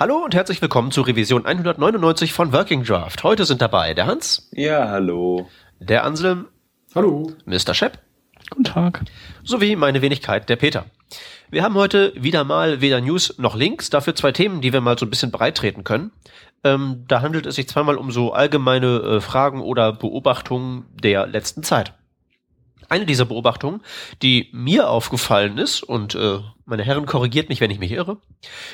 Hallo und herzlich willkommen zur Revision 199 von Working Draft. Heute sind dabei der Hans. Ja, hallo. Der Anselm. Hallo. Mr. Shep. Guten Tag. Sowie meine Wenigkeit, der Peter. Wir haben heute wieder mal weder News noch Links, dafür zwei Themen, die wir mal so ein bisschen breitreten können. Ähm, da handelt es sich zweimal um so allgemeine äh, Fragen oder Beobachtungen der letzten Zeit. Eine dieser Beobachtungen, die mir aufgefallen ist, und äh, meine Herren korrigiert mich, wenn ich mich irre,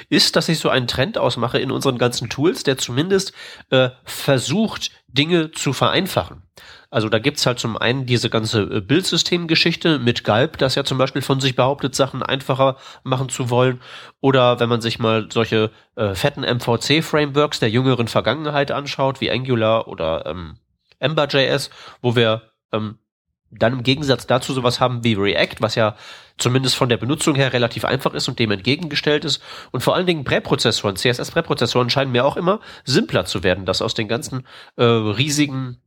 ist, dass ich so einen Trend ausmache in unseren ganzen Tools, der zumindest äh, versucht, Dinge zu vereinfachen. Also da gibt's halt zum einen diese ganze äh, Bildsystemgeschichte mit Galb, das ja zum Beispiel von sich behauptet, Sachen einfacher machen zu wollen. Oder wenn man sich mal solche äh, fetten MVC-Frameworks der jüngeren Vergangenheit anschaut, wie Angular oder ähm, Ember.js, wo wir ähm, dann im Gegensatz dazu sowas haben wie React, was ja zumindest von der Benutzung her relativ einfach ist und dem entgegengestellt ist. Und vor allen Dingen Präprozessoren, CSS-Präprozessoren scheinen mir auch immer simpler zu werden, dass aus den ganzen äh, riesigen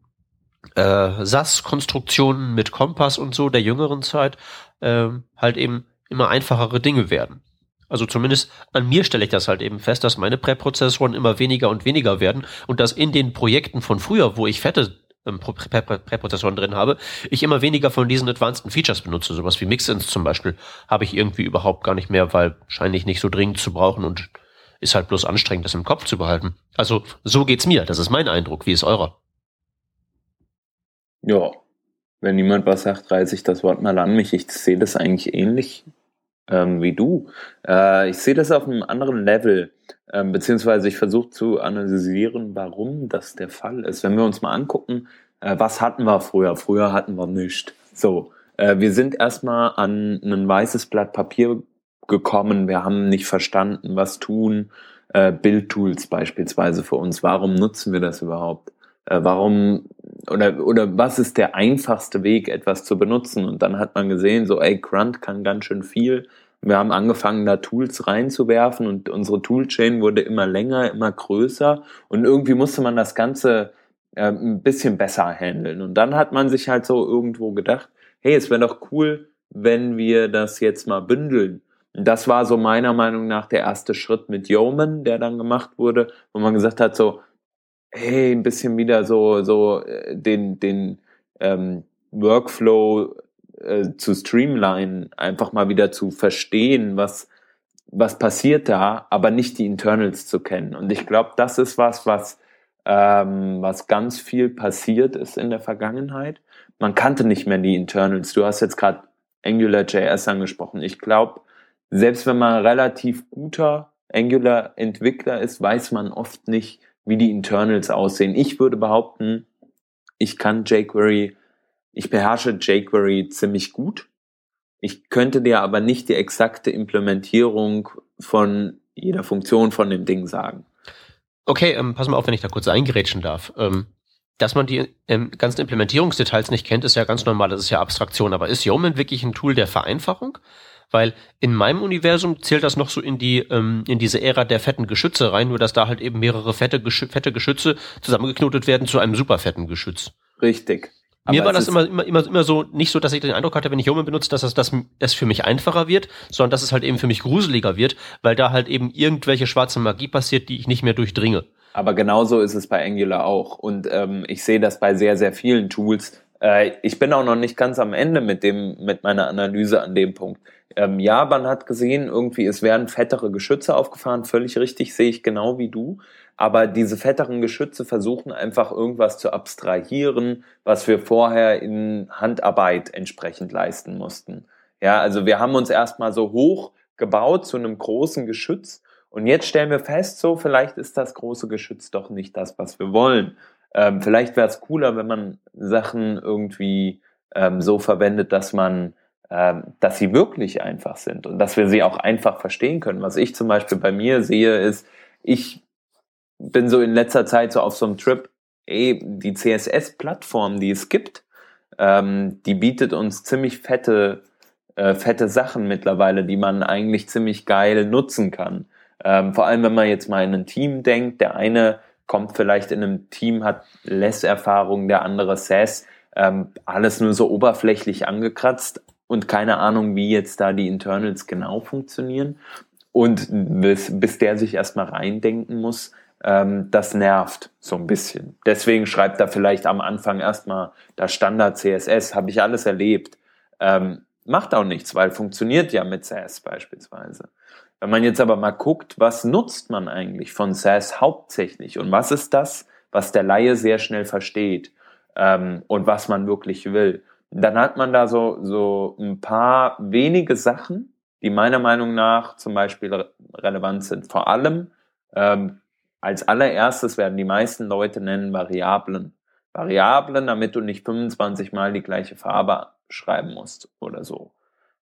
äh, SAS-Konstruktionen mit Kompass und so der jüngeren Zeit äh, halt eben immer einfachere Dinge werden. Also zumindest an mir stelle ich das halt eben fest, dass meine Präprozessoren immer weniger und weniger werden und dass in den Projekten von früher, wo ich fette ähm, Präprozessoren drin habe, ich immer weniger von diesen advanceden Features benutze. Sowas wie Mixins zum Beispiel habe ich irgendwie überhaupt gar nicht mehr, weil wahrscheinlich nicht so dringend zu brauchen und ist halt bloß anstrengend, das im Kopf zu behalten. Also so geht's mir. Das ist mein Eindruck. Wie ist eurer? Ja, wenn niemand was sagt, reiße ich das Wort mal an mich. Ich sehe das eigentlich ähnlich ähm, wie du. Äh, ich sehe das auf einem anderen Level, ähm, beziehungsweise ich versuche zu analysieren, warum das der Fall ist. Wenn wir uns mal angucken, äh, was hatten wir früher? Früher hatten wir nichts. So, äh, wir sind erstmal an ein weißes Blatt Papier gekommen. Wir haben nicht verstanden, was tun. Äh, Bildtools beispielsweise für uns. Warum nutzen wir das überhaupt? Äh, warum oder, oder was ist der einfachste Weg, etwas zu benutzen? Und dann hat man gesehen, so, ey, Grunt kann ganz schön viel. Wir haben angefangen, da Tools reinzuwerfen und unsere Toolchain wurde immer länger, immer größer und irgendwie musste man das Ganze äh, ein bisschen besser handeln. Und dann hat man sich halt so irgendwo gedacht, hey, es wäre doch cool, wenn wir das jetzt mal bündeln. Und das war so meiner Meinung nach der erste Schritt mit Yeoman, der dann gemacht wurde, wo man gesagt hat, so, hey, ein bisschen wieder so, so äh, den, den ähm, Workflow äh, zu streamline, einfach mal wieder zu verstehen, was, was passiert da, aber nicht die Internals zu kennen. Und ich glaube, das ist was, was, ähm, was ganz viel passiert ist in der Vergangenheit. Man kannte nicht mehr die Internals. Du hast jetzt gerade AngularJS angesprochen. Ich glaube, selbst wenn man relativ guter Angular-Entwickler ist, weiß man oft nicht, wie die Internals aussehen. Ich würde behaupten, ich kann jQuery, ich beherrsche jQuery ziemlich gut. Ich könnte dir aber nicht die exakte Implementierung von jeder Funktion von dem Ding sagen. Okay, ähm, pass mal auf, wenn ich da kurz eingerätschen darf. Ähm, dass man die ähm, ganzen Implementierungsdetails nicht kennt, ist ja ganz normal, das ist ja Abstraktion. Aber ist Yeoman wirklich ein Tool der Vereinfachung? Weil in meinem Universum zählt das noch so in die ähm, in diese Ära der fetten Geschütze rein, nur dass da halt eben mehrere fette, Geschü fette Geschütze zusammengeknotet werden zu einem super fetten Geschütz. Richtig. Mir war das immer, immer, immer, immer so, nicht so, dass ich den Eindruck hatte, wenn ich Yeoman benutze, dass das, das, das für mich einfacher wird, sondern dass es halt eben für mich gruseliger wird, weil da halt eben irgendwelche schwarze Magie passiert, die ich nicht mehr durchdringe. Aber genauso ist es bei Angular auch. Und ähm, ich sehe das bei sehr, sehr vielen Tools. Äh, ich bin auch noch nicht ganz am Ende mit dem, mit meiner Analyse an dem Punkt. Ähm, ja, man hat gesehen, irgendwie, es werden fettere Geschütze aufgefahren, völlig richtig, sehe ich genau wie du. Aber diese fetteren Geschütze versuchen einfach irgendwas zu abstrahieren, was wir vorher in Handarbeit entsprechend leisten mussten. Ja, also wir haben uns erstmal so hoch gebaut zu einem großen Geschütz und jetzt stellen wir fest, so vielleicht ist das große Geschütz doch nicht das, was wir wollen. Ähm, vielleicht wäre es cooler, wenn man Sachen irgendwie ähm, so verwendet, dass man dass sie wirklich einfach sind und dass wir sie auch einfach verstehen können. Was ich zum Beispiel bei mir sehe, ist, ich bin so in letzter Zeit so auf so einem Trip, ey, die CSS-Plattform, die es gibt, ähm, die bietet uns ziemlich fette, äh, fette Sachen mittlerweile, die man eigentlich ziemlich geil nutzen kann. Ähm, vor allem, wenn man jetzt mal in ein Team denkt, der eine kommt vielleicht in einem Team, hat less Erfahrung, der andere SAS, ähm, alles nur so oberflächlich angekratzt, und keine Ahnung, wie jetzt da die Internals genau funktionieren. und bis, bis der sich erstmal reindenken muss, ähm, das nervt so ein bisschen. Deswegen schreibt er vielleicht am Anfang erstmal das Standard CSS, habe ich alles erlebt. Ähm, macht auch nichts, weil funktioniert ja mit SAS beispielsweise. Wenn man jetzt aber mal guckt, was nutzt man eigentlich von SAS hauptsächlich und was ist das, was der Laie sehr schnell versteht ähm, und was man wirklich will, dann hat man da so, so ein paar wenige Sachen, die meiner Meinung nach zum Beispiel re relevant sind. Vor allem ähm, als allererstes werden die meisten Leute nennen Variablen. Variablen, damit du nicht 25 mal die gleiche Farbe schreiben musst oder so.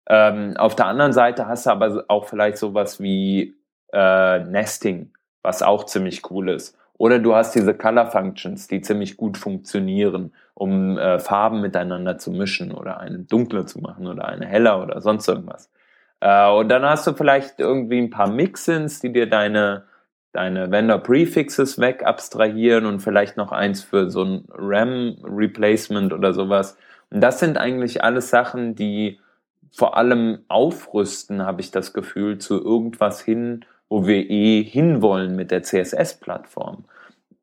Ähm, auf der anderen Seite hast du aber auch vielleicht sowas wie äh, Nesting, was auch ziemlich cool ist. Oder du hast diese Color Functions, die ziemlich gut funktionieren, um äh, Farben miteinander zu mischen oder eine dunkler zu machen oder eine heller oder sonst irgendwas. Äh, und dann hast du vielleicht irgendwie ein paar Mixins, die dir deine, deine Vendor Prefixes weg abstrahieren und vielleicht noch eins für so ein RAM Replacement oder sowas. Und das sind eigentlich alles Sachen, die vor allem aufrüsten, habe ich das Gefühl, zu irgendwas hin, wo wir eh hinwollen mit der CSS-Plattform.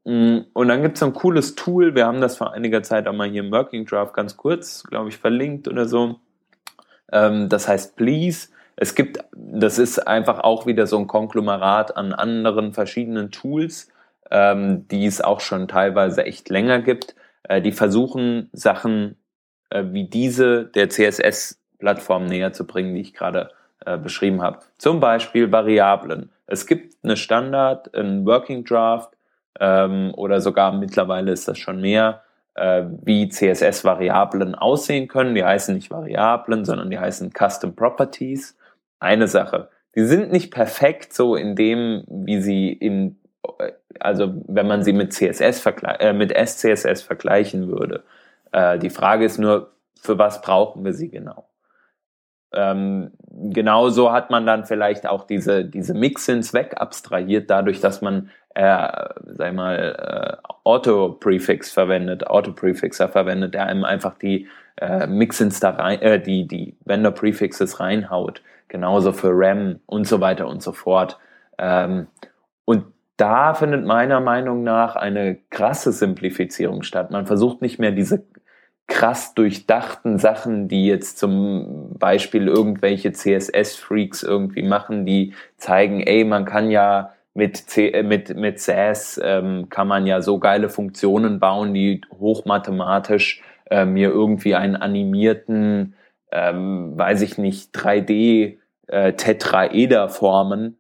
Mm, und dann gibt es ein cooles Tool, wir haben das vor einiger Zeit auch mal hier im Working Draft ganz kurz, glaube ich, verlinkt oder so. Ähm, das heißt Please. Es gibt, das ist einfach auch wieder so ein Konglomerat an anderen verschiedenen Tools, ähm, die es auch schon teilweise echt länger gibt, äh, die versuchen, Sachen äh, wie diese der CSS-Plattform näher zu bringen, die ich gerade äh, beschrieben habe. Zum Beispiel Variablen. Es gibt eine Standard, ein Working Draft ähm, oder sogar mittlerweile ist das schon mehr, äh, wie CSS-Variablen aussehen können. Die heißen nicht Variablen, sondern die heißen Custom Properties. Eine Sache. Die sind nicht perfekt so in dem, wie sie in, also wenn man sie mit CSS äh, mit SCSS vergleichen würde. Äh, die Frage ist nur, für was brauchen wir sie genau? Ähm, genauso hat man dann vielleicht auch diese, diese Mixins wegabstrahiert, dadurch, dass man, äh, sag mal, äh, Auto-Prefix verwendet, Auto-Prefixer verwendet, der einem einfach die äh, Mixins da rein, äh, die, die Vendor-Prefixes reinhaut. Genauso für RAM und so weiter und so fort. Ähm, und da findet meiner Meinung nach eine krasse Simplifizierung statt. Man versucht nicht mehr diese krass durchdachten Sachen, die jetzt zum Beispiel irgendwelche CSS-Freaks irgendwie machen, die zeigen, ey, man kann ja mit, C äh, mit, mit SAS ähm, kann man ja so geile Funktionen bauen, die hochmathematisch äh, mir irgendwie einen animierten, ähm, weiß ich nicht, 3D äh, Tetraeder formen.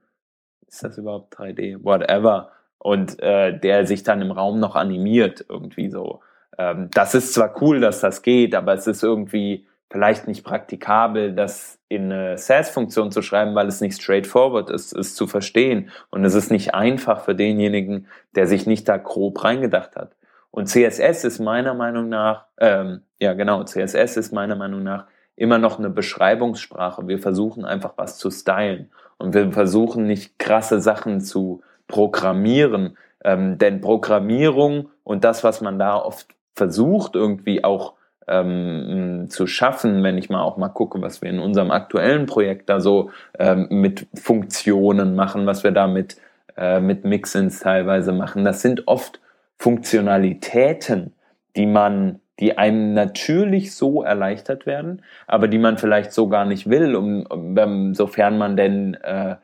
Ist das überhaupt 3D? Whatever. Und äh, der sich dann im Raum noch animiert, irgendwie so ähm, das ist zwar cool, dass das geht, aber es ist irgendwie vielleicht nicht praktikabel, das in eine SAS-Funktion zu schreiben, weil es nicht straightforward ist, es zu verstehen. Und es ist nicht einfach für denjenigen, der sich nicht da grob reingedacht hat. Und CSS ist meiner Meinung nach, ähm, ja genau, CSS ist meiner Meinung nach immer noch eine Beschreibungssprache. Wir versuchen einfach was zu stylen und wir versuchen nicht krasse Sachen zu programmieren, ähm, denn Programmierung und das, was man da oft versucht irgendwie auch ähm, zu schaffen, wenn ich mal auch mal gucke, was wir in unserem aktuellen Projekt da so ähm, mit Funktionen machen, was wir da mit, äh, mit Mixins teilweise machen. Das sind oft Funktionalitäten, die man, die einem natürlich so erleichtert werden, aber die man vielleicht so gar nicht will, um, um sofern man denn äh,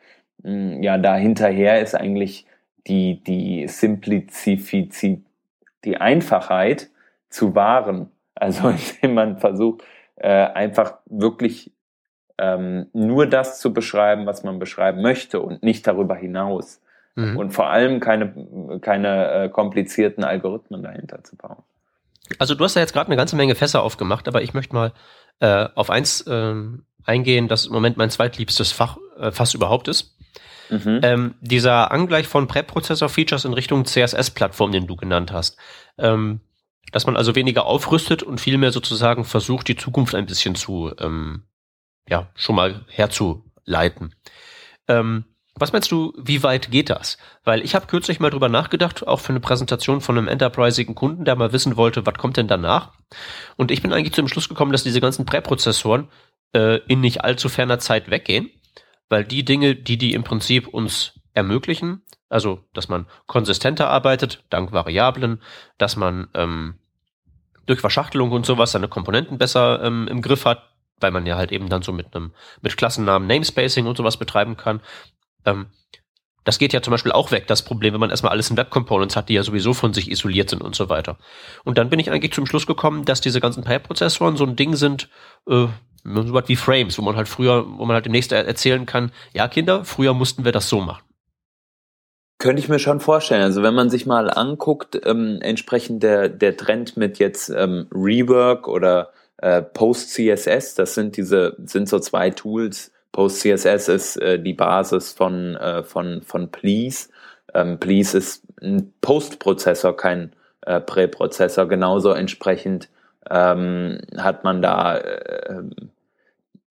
ja da hinterher ist eigentlich die die Simplizifizität, die Einfachheit zu wahren. Also indem man versucht, äh, einfach wirklich ähm, nur das zu beschreiben, was man beschreiben möchte und nicht darüber hinaus. Mhm. Und vor allem keine, keine äh, komplizierten Algorithmen dahinter zu bauen. Also du hast ja jetzt gerade eine ganze Menge Fässer aufgemacht, aber ich möchte mal äh, auf eins ähm, eingehen, das im Moment mein zweitliebstes Fach, äh, Fass überhaupt ist. Mhm. Ähm, dieser Angleich von Präprozessor-Features in Richtung CSS-Plattform, den du genannt hast. Ähm, dass man also weniger aufrüstet und vielmehr sozusagen versucht, die Zukunft ein bisschen zu, ähm, ja, schon mal herzuleiten. Ähm, was meinst du, wie weit geht das? Weil ich habe kürzlich mal drüber nachgedacht, auch für eine Präsentation von einem enterprisigen Kunden, der mal wissen wollte, was kommt denn danach? Und ich bin eigentlich zu dem Schluss gekommen, dass diese ganzen Präprozessoren äh, in nicht allzu ferner Zeit weggehen. weil die Dinge, die die im Prinzip uns ermöglichen, also dass man konsistenter arbeitet, dank Variablen, dass man ähm, durch Verschachtelung und sowas seine Komponenten besser ähm, im Griff hat, weil man ja halt eben dann so mit einem mit Klassennamen Namespacing und sowas betreiben kann. Ähm, das geht ja zum Beispiel auch weg, das Problem, wenn man erstmal alles in Web Components hat, die ja sowieso von sich isoliert sind und so weiter. Und dann bin ich eigentlich zum Schluss gekommen, dass diese ganzen Präprozessoren so ein Ding sind, äh, so was wie Frames, wo man halt früher, wo man halt demnächst erzählen kann, ja Kinder, früher mussten wir das so machen. Könnte ich mir schon vorstellen. Also wenn man sich mal anguckt, ähm, entsprechend der, der Trend mit jetzt ähm, Rework oder äh, Post-CSS, das sind diese, sind so zwei Tools. Post-CSS ist äh, die Basis von, äh, von, von Please. Ähm, Please ist ein Post-Prozessor, kein äh, Präprozessor. Genauso entsprechend ähm, hat man da äh,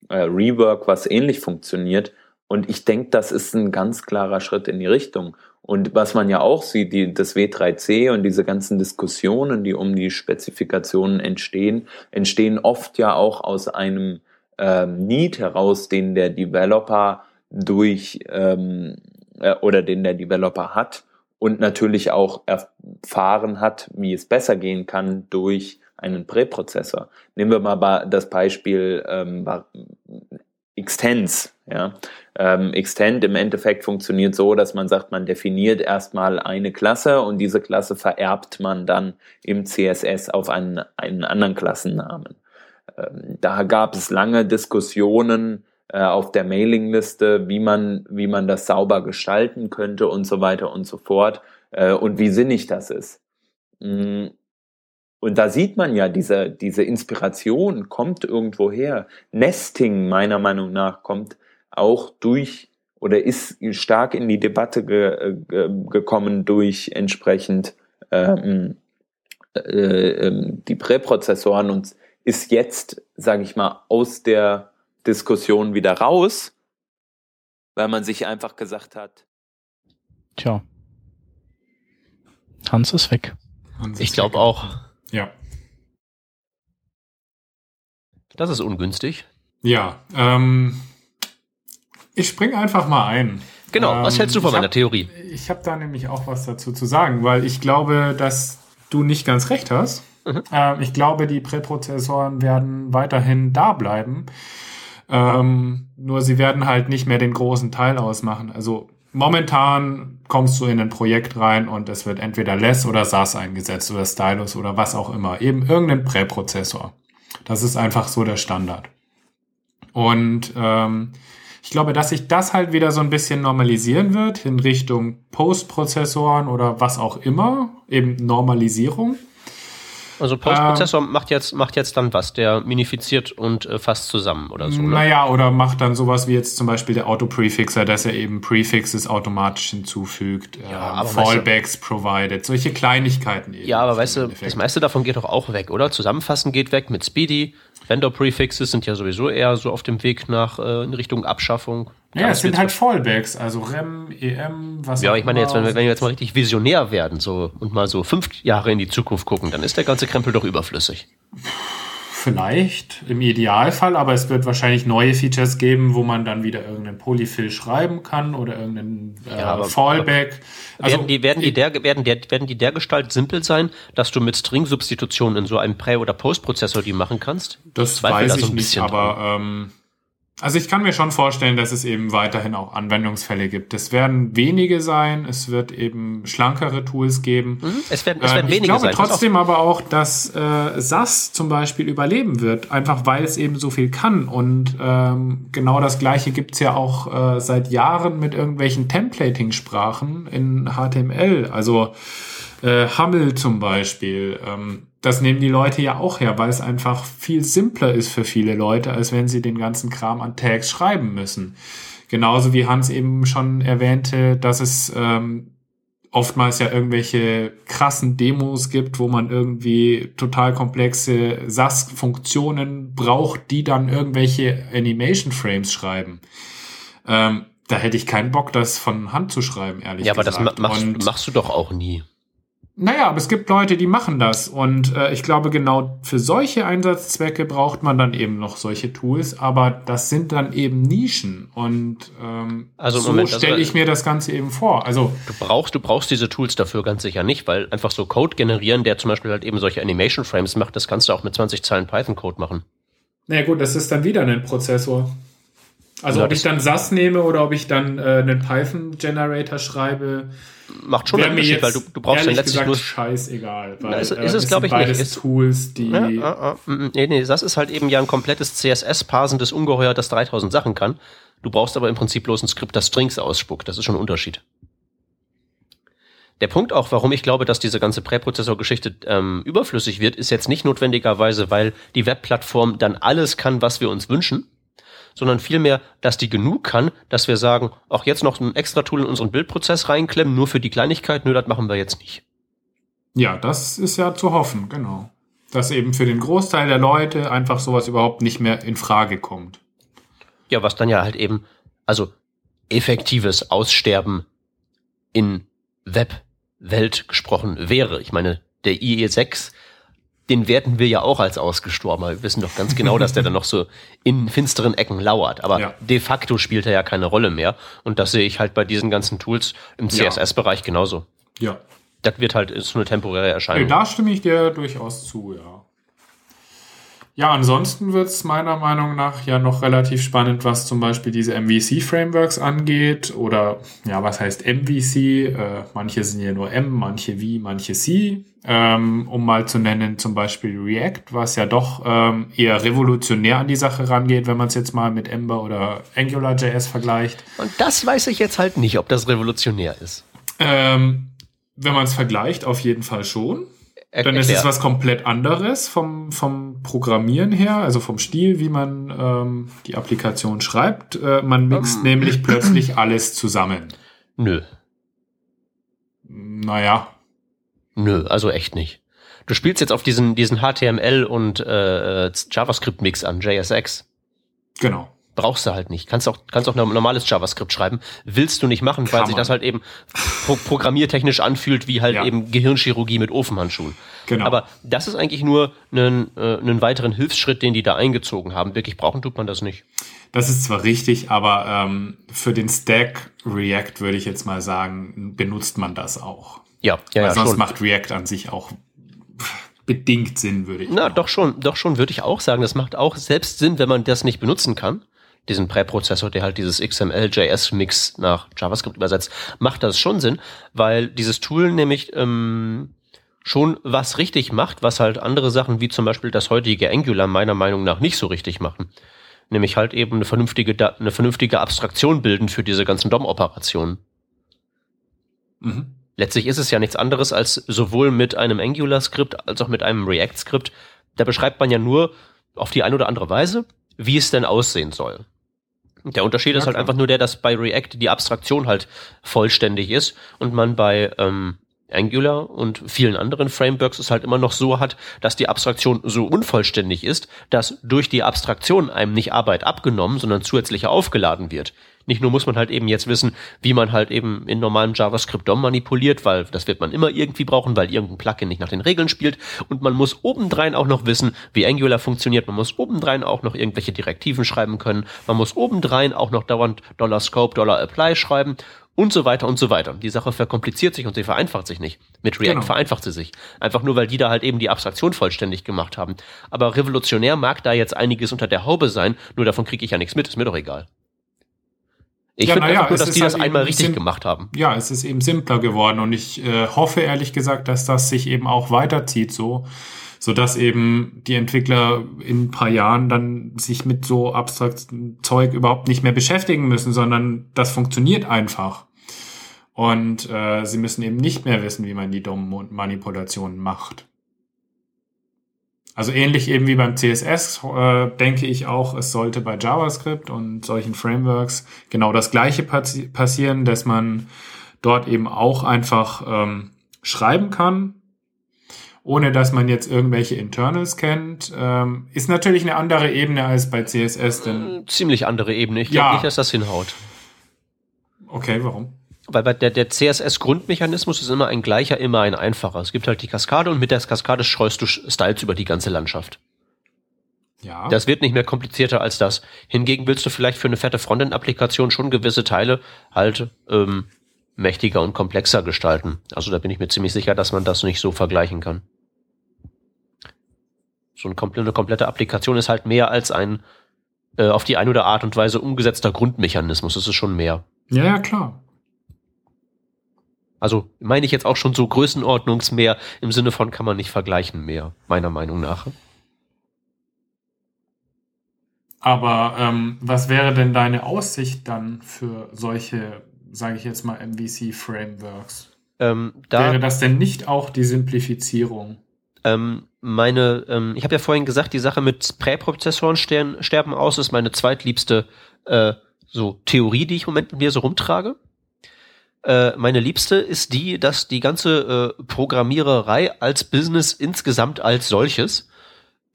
äh, Rework, was ähnlich funktioniert. Und ich denke, das ist ein ganz klarer Schritt in die Richtung. Und was man ja auch sieht, die, das W3C und diese ganzen Diskussionen, die um die Spezifikationen entstehen, entstehen oft ja auch aus einem ähm, Need heraus, den der Developer durch ähm, äh, oder den der Developer hat und natürlich auch erfahren hat, wie es besser gehen kann durch einen Präprozessor. Nehmen wir mal das Beispiel ähm, Extends. Ja? Ähm, Extend im Endeffekt funktioniert so, dass man sagt, man definiert erstmal eine Klasse und diese Klasse vererbt man dann im CSS auf einen, einen anderen Klassennamen. Ähm, da gab es lange Diskussionen äh, auf der Mailingliste, wie man, wie man das sauber gestalten könnte und so weiter und so fort äh, und wie sinnig das ist. Mm, und da sieht man ja, diese, diese Inspiration kommt irgendwo her. Nesting, meiner Meinung nach, kommt auch durch oder ist stark in die Debatte ge, ge, gekommen durch entsprechend ähm, äh, äh, die Präprozessoren und ist jetzt, sage ich mal, aus der Diskussion wieder raus, weil man sich einfach gesagt hat. Tja. Hans ist weg. Hans ich glaube auch. Ja. Das ist ungünstig. Ja, ähm, ich springe einfach mal ein. Genau, ähm, was hältst du von meiner hab, Theorie? Ich habe da nämlich auch was dazu zu sagen, weil ich glaube, dass du nicht ganz recht hast. Mhm. Ähm, ich glaube, die Präprozessoren werden weiterhin da bleiben. Ähm, nur sie werden halt nicht mehr den großen Teil ausmachen. Also momentan kommst du in ein Projekt rein und es wird entweder Less oder SAS eingesetzt oder Stylus oder was auch immer. Eben irgendein Präprozessor. Das ist einfach so der Standard. Und ähm, ich glaube, dass sich das halt wieder so ein bisschen normalisieren wird in Richtung Postprozessoren oder was auch immer, eben Normalisierung. Also Postprozessor ähm, macht jetzt macht jetzt dann was, der minifiziert und äh, fasst zusammen oder so. Ne? Naja, oder macht dann sowas wie jetzt zum Beispiel der Autoprefixer, dass er eben Prefixes automatisch hinzufügt, ja, ähm, Fallbacks weißt du, provided, solche Kleinigkeiten eben. Ja, aber weißt du, das meiste davon geht doch auch weg, oder? Zusammenfassen geht weg mit Speedy. Vendor-Prefixes sind ja sowieso eher so auf dem Weg nach äh, in Richtung Abschaffung. Ja, es sind halt Fallbacks, also REM, EM, was Ja, ich meine jetzt, wenn wir, wenn wir jetzt mal richtig visionär werden so und mal so fünf Jahre in die Zukunft gucken, dann ist der ganze Krempel doch überflüssig. Vielleicht, im Idealfall, aber es wird wahrscheinlich neue Features geben, wo man dann wieder irgendeinen Polyfill schreiben kann oder irgendeinen äh, ja, Fallback. Also, werden, die, werden, die der, werden, der, werden die der Gestalt simpel sein, dass du mit String-Substitution in so einem Prä- oder Post-Prozessor die machen kannst? Das weiß ich nicht, aber ähm, also ich kann mir schon vorstellen, dass es eben weiterhin auch Anwendungsfälle gibt. Es werden wenige sein, es wird eben schlankere Tools geben. Mhm, es werden, es werden ähm, wenige sein. Ich glaube trotzdem aber auch, dass äh, SAS zum Beispiel überleben wird, einfach weil es eben so viel kann. Und ähm, genau das gleiche gibt's ja auch äh, seit Jahren mit irgendwelchen Templating-Sprachen in HTML. Also äh, Hummel zum Beispiel. Ähm, das nehmen die Leute ja auch her, weil es einfach viel simpler ist für viele Leute, als wenn sie den ganzen Kram an Tags schreiben müssen. Genauso wie Hans eben schon erwähnte, dass es ähm, oftmals ja irgendwelche krassen Demos gibt, wo man irgendwie total komplexe SAS-Funktionen braucht, die dann irgendwelche Animation-Frames schreiben. Ähm, da hätte ich keinen Bock, das von Hand zu schreiben, ehrlich gesagt. Ja, aber das machst, machst du doch auch nie. Naja, aber es gibt Leute, die machen das. Und äh, ich glaube, genau für solche Einsatzzwecke braucht man dann eben noch solche Tools. Aber das sind dann eben Nischen. Und ähm, Also, so also- stelle ich mir das Ganze eben vor. Also Du brauchst, du brauchst diese Tools dafür ganz sicher nicht, weil einfach so Code generieren, der zum Beispiel halt eben solche Animation Frames macht, das kannst du auch mit 20 Zeilen Python-Code machen. Na gut, das ist dann wieder ein Prozessor. Also Ja, ob ich dann SAS nehme oder ob ich dann äh, einen Python-Generator schreibe, Macht schon einen Unterschied, weil du, du brauchst dann letztlich gesagt nur. scheißegal. Weil, Na, ist- äh, ist es, das glaub sind ich, nicht. beides Ist- Tools, die... Ja, ah, ah, mm, mm, nee, nee, das ist halt eben ja ein komplettes CSS-parsendes Ungeheuer, das 3000 Sachen kann. Du brauchst aber im Prinzip bloß ein Skript, das Strings ausspuckt. Das ist schon ein Unterschied. Der Punkt auch, warum ich glaube, dass diese ganze Präprozessor-Geschichte ähm, überflüssig wird, ist jetzt nicht notwendigerweise, weil die Webplattform dann alles kann, was wir uns wünschen, sondern vielmehr, dass die genug kann, dass wir sagen, auch jetzt noch ein extra Tool in unseren Bildprozess reinklemmen, nur für die Kleinigkeit, nö, das machen wir jetzt nicht. Ja, das ist ja zu hoffen, genau. Dass eben für den Großteil der Leute einfach sowas überhaupt nicht mehr in Frage kommt. Ja, was dann ja halt eben, also effektives Aussterben in Webwelt gesprochen wäre. Ich meine, der IE6, den werten wir ja auch als ausgestorben. Wir wissen doch ganz genau, dass der dann noch so in finsteren Ecken lauert. Aber Ja. de facto spielt er ja keine Rolle mehr. Und das sehe ich halt bei diesen ganzen Tools im. CSS-Bereich genauso. Ja. Das wird halt ist so eine temporäre Erscheinung. da stimme ich dir durchaus zu, ja. Ja, ansonsten wird es meiner Meinung nach ja noch relativ spannend, was zum Beispiel diese MVC-Frameworks angeht. Oder ja, was heißt MVC? Äh, manche sind ja nur M, manche V, manche C. Ähm, um mal zu nennen, zum Beispiel React, was ja doch ähm, eher revolutionär an die Sache rangeht, wenn man es jetzt mal mit Ember oder AngularJS vergleicht. Und das weiß ich jetzt halt nicht, ob das revolutionär ist. Ähm, wenn man es vergleicht, auf jeden Fall schon. Er Dann ist es was komplett anderes vom, vom Programmieren her, also vom Stil, wie man ähm, die Applikation schreibt. Äh, man mixt Ähm. nämlich plötzlich alles zusammen. Nö. Naja, Nö, also echt nicht. Du spielst jetzt auf diesen, diesen HTML und äh, JavaScript-Mix an, JSX. genau. Brauchst du halt nicht. Kannst auch, kannst auch normales JavaScript schreiben. Willst du nicht machen, weil Kann sich man. das halt eben pro programmiertechnisch anfühlt, wie halt Ja. eben Gehirnchirurgie mit Ofenhandschuhen. Genau. Aber das ist eigentlich nur einen, äh, einen weiteren Hilfsschritt, den die da eingezogen haben. Wirklich brauchen tut man das nicht. Das ist zwar richtig, aber ähm, für den Stack React würde ich jetzt mal sagen, benutzt man das auch. Ja, ja, Weil ja sonst macht React an sich auch bedingt Sinn, würde ich Na, sagen. doch schon, doch schon, würde ich auch sagen. Das macht auch selbst Sinn, wenn man das nicht benutzen kann. Diesen Präprozessor, der halt dieses XML-JS-Mix nach JavaScript übersetzt, macht das schon Sinn, weil dieses Tool nämlich ähm, schon was richtig macht, was halt andere Sachen wie zum Beispiel das heutige Angular meiner Meinung nach nicht so richtig machen. Nämlich halt eben eine vernünftige, eine vernünftige Abstraktion bilden für diese ganzen DOM-Operationen. Mhm. Letztlich ist es ja nichts anderes als sowohl mit einem Angular-Skript als auch mit einem React-Skript. Da beschreibt man ja nur auf die eine oder andere Weise, wie es denn aussehen soll. Der Unterschied Ja, ist halt klar. einfach nur der, dass bei React die Abstraktion halt vollständig ist und man bei ähm, Angular und vielen anderen Frameworks es halt immer noch so hat, dass die Abstraktion so unvollständig ist, dass durch die Abstraktion einem nicht Arbeit abgenommen, sondern zusätzlich aufgeladen wird. Nicht nur muss man halt eben jetzt wissen, wie man halt eben in normalem JavaScript DOM manipuliert, weil das wird man immer irgendwie brauchen, weil irgendein Plugin nicht nach den Regeln spielt. Und man muss obendrein auch noch wissen, wie Angular funktioniert. Man muss obendrein auch noch irgendwelche Direktiven schreiben können. Man muss obendrein auch noch dauernd $Scope, $Apply schreiben und so weiter und so weiter. Die Sache verkompliziert sich und sie vereinfacht sich nicht. Mit React Genau. vereinfacht sie sich. Einfach nur, weil die da halt eben die Abstraktion vollständig gemacht haben. Aber revolutionär mag da jetzt einiges unter der Haube sein, nur davon kriege ich ja nichts mit, ist mir doch egal. Ich Ja, finde es dass ist die das halt einmal eben richtig gemacht haben. ja, es ist eben simpler geworden und ich äh, hoffe ehrlich gesagt, dass das sich eben auch weiterzieht so, so dass eben die Entwickler in ein paar Jahren dann sich mit so abstraktem Zeug überhaupt nicht mehr beschäftigen müssen, sondern das funktioniert einfach. Und äh, sie müssen eben nicht mehr wissen, wie man die dummen Manipulationen macht. Also ähnlich eben wie beim CSS äh, denke ich auch, es sollte bei JavaScript und solchen Frameworks genau das gleiche passi passieren, dass man dort eben auch einfach ähm, schreiben kann, ohne dass man jetzt irgendwelche Internals kennt. Ähm, ist natürlich eine andere Ebene als bei CSS, denn Ziemlich andere Ebene. Ich Ja. glaube nicht, dass das hinhaut. okay, warum? Weil bei der, der CSS-Grundmechanismus ist immer ein gleicher, immer ein einfacher. Es gibt halt die Kaskade und mit der Kaskade streust du Styles über die ganze Landschaft. Ja. Das wird nicht mehr komplizierter als das. Hingegen willst du vielleicht für eine fette Frontend-Applikation schon gewisse Teile halt ähm, mächtiger und komplexer gestalten. Also da bin ich mir ziemlich sicher, dass man das nicht so vergleichen kann. So eine komplette, komplette Applikation ist halt mehr als ein äh, auf die eine oder Art und Weise umgesetzter Grundmechanismus. Das ist schon mehr. Ja, ja, klar. Also meine ich jetzt auch schon so Größenordnungsmehr im Sinne von kann man nicht vergleichen mehr, meiner Meinung nach. Aber ähm, was wäre denn deine Aussicht dann für solche, sage ich jetzt mal, MVC-Frameworks? Ähm, da, wäre das denn nicht auch die Simplifizierung? Ähm, meine, ähm, ich habe ja vorhin gesagt, die Sache mit Präprozessoren sterben, sterben aus, ist meine zweitliebste äh, so Theorie, die ich im Moment mit mir so rumtrage. Äh, meine liebste ist die, dass die ganze äh, Programmiererei als Business insgesamt als solches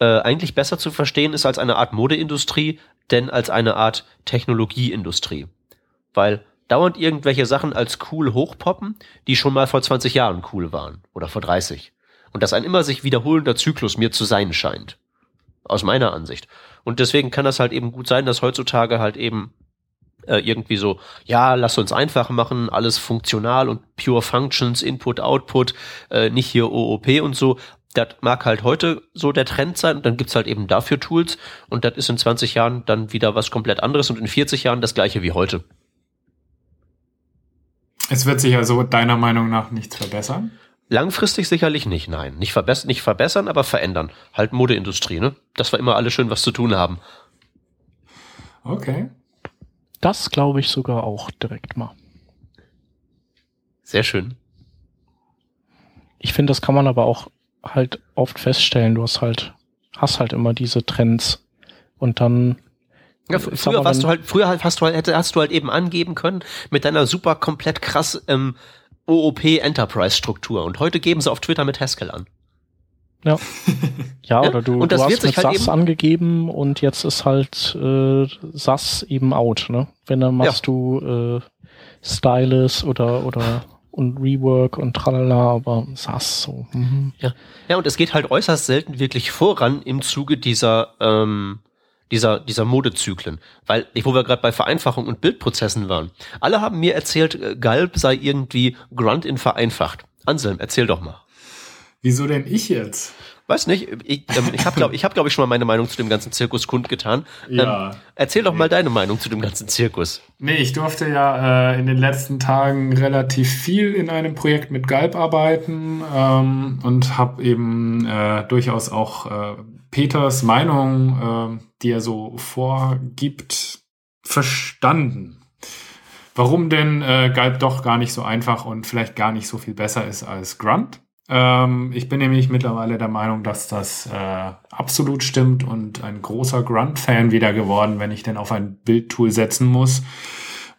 äh, eigentlich besser zu verstehen ist als eine Art Modeindustrie, denn als eine Art Technologieindustrie. Weil dauernd irgendwelche Sachen als cool hochpoppen, die schon mal vor 20 Jahren cool waren oder vor 30. Und das ein immer sich wiederholender Zyklus mir zu sein scheint. Aus meiner Ansicht. Und deswegen kann das halt eben gut sein, dass heutzutage halt eben äh, irgendwie so, ja, lass uns einfach machen, alles funktional und pure Functions, Input, Output, äh, nicht hier OOP und so. Das mag halt heute so der Trend sein und dann gibt's halt eben dafür Tools und das ist in 20 Jahren dann wieder was komplett anderes und in 40 Jahren das gleiche wie heute. Es wird sich also deiner Meinung nach nichts verbessern? Langfristig sicherlich nicht, nein. Nicht, verbess nicht verbessern, aber verändern. Halt Modeindustrie, ne? Dass wir immer alle schön was zu tun haben. Okay. Das glaube ich sogar auch direkt mal. Sehr schön. Ich finde, das kann man aber auch halt oft feststellen. Du hast halt, hast halt immer diese Trends und dann ja, früher warst du halt, früher hast du halt, hast du halt eben angeben können mit deiner super komplett krass ähm, OOP Enterprise Struktur und heute geben sie auf Twitter mit Haskell an. Ja. Ja, oder du, und das du hast mit halt SAS angegeben und jetzt ist halt äh, SAS eben out, ne? Wenn dann machst ja. du äh, Stylus oder oder und Rework und tralala, aber SAS so. Mhm. Ja. ja, und es geht halt äußerst selten wirklich voran im Zuge dieser ähm, dieser, dieser Modezyklen. Weil, wo wir gerade bei Vereinfachung und Bildprozessen waren, alle haben mir erzählt, äh, Galb sei irgendwie Grunt in vereinfacht. Anselm, erzähl doch mal. Wieso denn ich jetzt? Weiß nicht, ich, ähm, ich habe, glaube ich, hab, glaub ich, schon mal meine Meinung zu dem ganzen Zirkus kundgetan. Ja. Ähm, erzähl doch mal deine Meinung zu dem ganzen Zirkus. Nee, ich durfte ja äh, in den letzten Tagen relativ viel in einem Projekt mit Galb arbeiten ähm, und habe eben äh, durchaus auch äh, Peters Meinung, äh, die er so vorgibt, verstanden. Warum denn äh, Galb doch gar nicht so einfach und vielleicht gar nicht so viel besser ist als Grunt? Ähm, ich bin nämlich mittlerweile der Meinung, dass das äh, absolut stimmt und ein großer Grunt-Fan wieder geworden, wenn ich denn auf ein Bildtool setzen muss.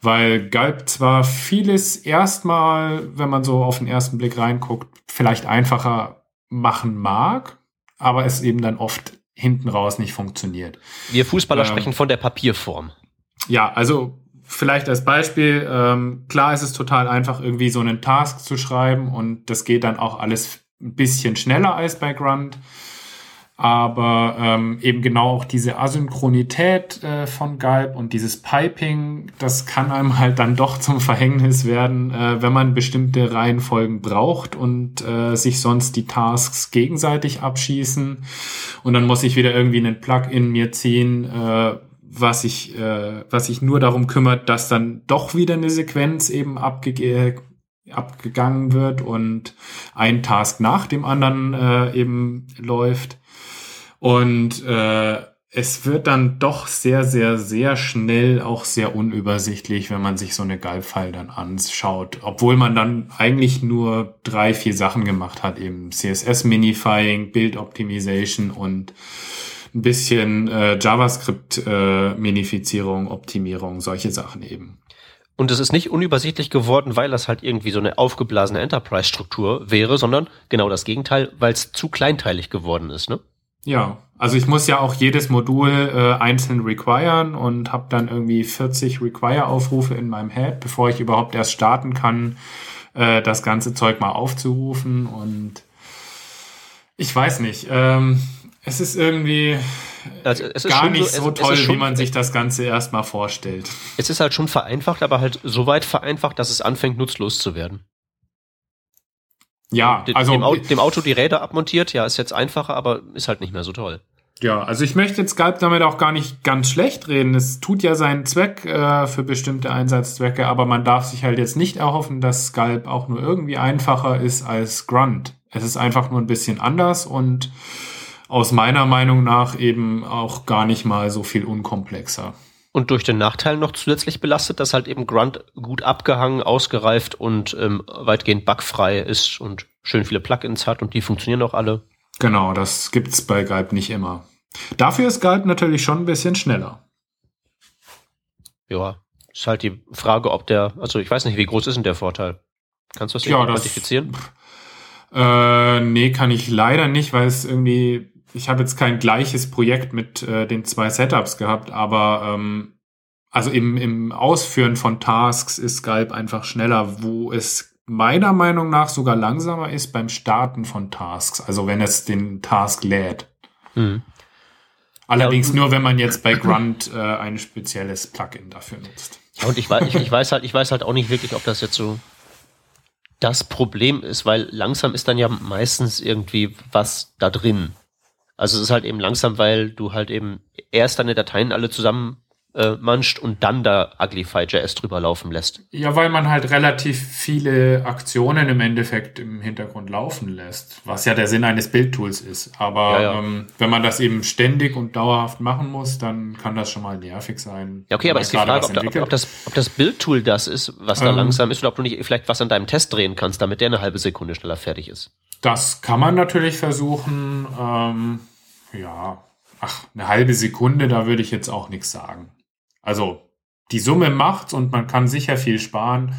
Weil Galb zwar vieles erstmal, wenn man so auf den ersten Blick reinguckt, vielleicht einfacher machen mag, aber es eben dann oft hinten raus nicht funktioniert. Wir Fußballer ähm, sprechen von der Papierform. Ja, also vielleicht als Beispiel, ähm, klar ist es total einfach, irgendwie so einen Task zu schreiben und das geht dann auch alles ein bisschen schneller als bei Grunt. Aber ähm, eben genau auch diese Asynchronität äh, von Galb und dieses Piping, das kann einem halt dann doch zum Verhängnis werden, äh, wenn man bestimmte Reihenfolgen braucht und äh, sich sonst die Tasks gegenseitig abschießen. Und dann muss ich wieder irgendwie einen Plugin mir ziehen, äh, was sich äh, was sich nur darum kümmert, dass dann doch wieder eine Sequenz eben abge abgegangen wird und ein Task nach dem anderen äh, eben läuft. Und äh, es wird dann doch sehr, sehr, sehr schnell auch sehr unübersichtlich, wenn man sich so eine Galb-File dann anschaut. Obwohl man dann eigentlich nur drei, vier Sachen gemacht hat, eben CSS-Minifying, Bild-Optimization und ein bisschen äh, JavaScript-Minifizierung, äh, Optimierung, solche Sachen eben. Und es ist nicht unübersichtlich geworden, weil das halt irgendwie so eine aufgeblasene Enterprise-Struktur wäre, sondern genau das Gegenteil, weil es zu kleinteilig geworden ist, ne? Ja, also ich muss ja auch jedes Modul äh, einzeln requiren und habe dann irgendwie 40 Require-Aufrufe in meinem Head, bevor ich überhaupt erst starten kann, äh, das ganze Zeug mal aufzurufen. Und ich weiß nicht, ähm, es ist irgendwie also ist gar nicht so, so toll, schon, wie man sich das Ganze erstmal vorstellt. Es ist halt schon vereinfacht, aber halt so weit vereinfacht, dass es anfängt, nutzlos zu werden. Ja, also dem, Auto, dem Auto die Räder abmontiert, ja, ist jetzt einfacher, aber ist halt nicht mehr so toll. Ja, also ich möchte jetzt Skype damit auch gar nicht ganz schlecht reden. Es tut ja seinen Zweck äh, für bestimmte Einsatzzwecke, aber man darf sich halt jetzt nicht erhoffen, dass Skype auch nur irgendwie einfacher ist als Grunt. Es ist einfach nur ein bisschen anders und aus meiner Meinung nach eben auch gar nicht mal so viel unkomplexer. Und durch den Nachteil noch zusätzlich belastet, dass halt eben Grunt gut abgehangen, ausgereift und ähm, weitgehend bugfrei ist und schön viele Plugins hat und die funktionieren auch alle. Genau, das gibt's bei Galb nicht immer. Dafür ist Galb natürlich schon ein bisschen schneller. Ja, ist halt die Frage, ob der, also ich weiß nicht, wie groß ist denn der Vorteil? Kannst du das ja, quantifizieren? Äh, nee, kann ich leider nicht, weil es irgendwie ich habe jetzt kein gleiches Projekt mit äh, den zwei Setups gehabt, aber ähm, also im, im Ausführen von Tasks ist Skype einfach schneller, wo es meiner Meinung nach sogar langsamer ist beim Starten von Tasks, also wenn es den Task lädt. Mhm. Allerdings ja, nur, wenn man jetzt bei Grunt äh, ein spezielles Plugin dafür nutzt. Und ich ich, ich weiß halt, ich weiß halt auch nicht wirklich, ob das jetzt so das Problem ist, weil langsam ist dann ja meistens irgendwie was da drin. Also es ist halt eben langsam, weil du halt eben erst deine Dateien alle zusammen äh, manscht und dann da Uglify.js drüber laufen lässt. Ja, weil man halt relativ viele Aktionen im Endeffekt im Hintergrund laufen lässt, was ja der Sinn eines Bildtools ist. Aber ja, ja. Ähm, wenn man das eben ständig und dauerhaft machen muss, dann kann das schon mal nervig sein. Ja, okay, aber ist die Frage, ob, da, ob, ob, das, ob das Bildtool das ist, was da ähm, langsam ist, oder ob du nicht vielleicht was an deinem Test drehen kannst, damit der eine halbe Sekunde schneller fertig ist. Das kann man natürlich versuchen. Ähm, ja, ach, eine halbe Sekunde, da würde ich jetzt auch nichts sagen. Also die Summe macht's und man kann sicher viel sparen.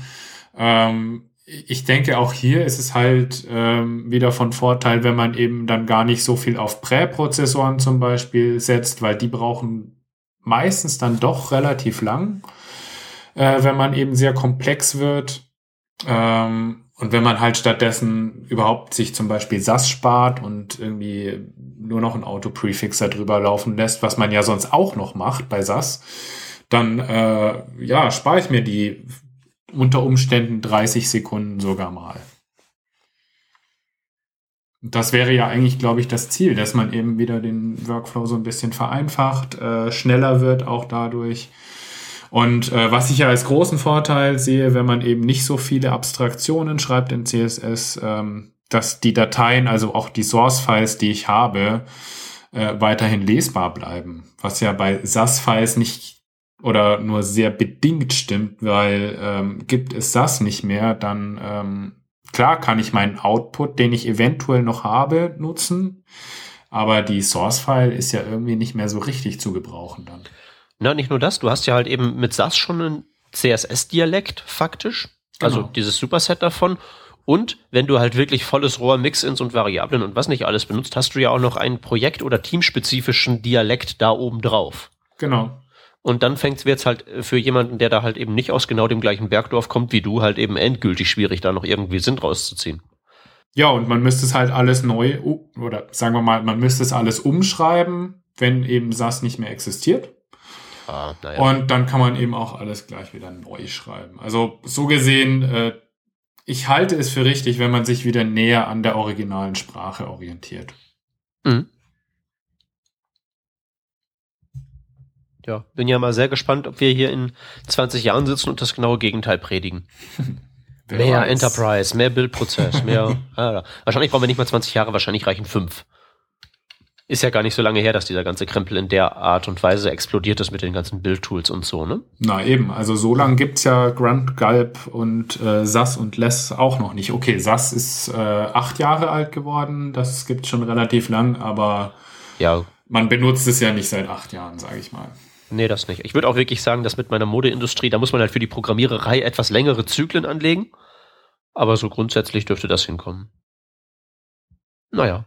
Ähm, ich denke, auch hier ist es halt ähm, wieder von Vorteil, wenn man eben dann gar nicht so viel auf Präprozessoren zum Beispiel setzt, weil die brauchen meistens dann doch relativ lang, äh, wenn man eben sehr komplex wird. Ähm, und wenn man halt stattdessen überhaupt sich zum Beispiel SAS spart und irgendwie nur noch ein Auto-Prefixer drüber laufen lässt, was man ja sonst auch noch macht bei SAS, dann äh, ja, spare ich mir die unter Umständen 30 Sekunden sogar mal. Das wäre ja eigentlich, glaube ich, das Ziel, dass man eben wieder den Workflow so ein bisschen vereinfacht, äh, schneller wird auch dadurch. Und äh, was ich ja als großen Vorteil sehe, wenn man eben nicht so viele Abstraktionen schreibt in CSS, ähm, dass die Dateien, also auch die Source-Files, die ich habe, äh, weiterhin lesbar bleiben. Was ja bei SAS-Files nicht oder nur sehr bedingt stimmt, weil ähm, gibt es SAS nicht mehr, dann ähm, klar kann ich meinen Output, den ich eventuell noch habe, nutzen, aber die Source-File ist ja irgendwie nicht mehr so richtig zu gebrauchen dann. Na, nicht nur das, du hast ja halt eben mit SAS schon einen CSS-Dialekt faktisch, also genau. dieses Superset davon. Und wenn du halt wirklich volles Rohr Mix-ins und Variablen und was nicht alles benutzt, hast du ja auch noch einen projekt- oder teamspezifischen Dialekt da oben drauf. Genau. Und dann fängt es halt für jemanden, der da halt eben nicht aus genau dem gleichen Bergdorf kommt wie du, halt eben endgültig schwierig, da noch irgendwie Sinn rauszuziehen. Ja, und man müsste es halt alles neu, oder sagen wir mal, man müsste es alles umschreiben, wenn eben SAS nicht mehr existiert. Ah, ja. Und dann kann man eben auch alles gleich wieder neu schreiben. Also so gesehen, äh, ich halte es für richtig, wenn man sich wieder näher an der originalen Sprache orientiert. Mhm. Ja, bin ja mal sehr gespannt, ob wir hier in 20 Jahren sitzen und das genaue Gegenteil predigen. mehr weiß. Enterprise, mehr Bildprozess, mehr. ah, wahrscheinlich brauchen wir nicht mal 20 Jahre, wahrscheinlich reichen fünf. Ist ja gar nicht so lange her, dass dieser ganze Krempel in der Art und Weise explodiert ist mit den ganzen Bildtools und so, ne? Na eben, also so lange gibt's ja Grunt, Gulp und äh, SAS und Less auch noch nicht. Okay, SAS ist äh, acht Jahre alt geworden, das gibt's schon relativ lang, aber ja. man benutzt es ja nicht seit acht Jahren, sage ich mal. Nee, das nicht. Ich würde auch wirklich sagen, dass mit meiner Modeindustrie, da muss man halt für die Programmiererei etwas längere Zyklen anlegen. Aber so grundsätzlich dürfte das hinkommen. Naja.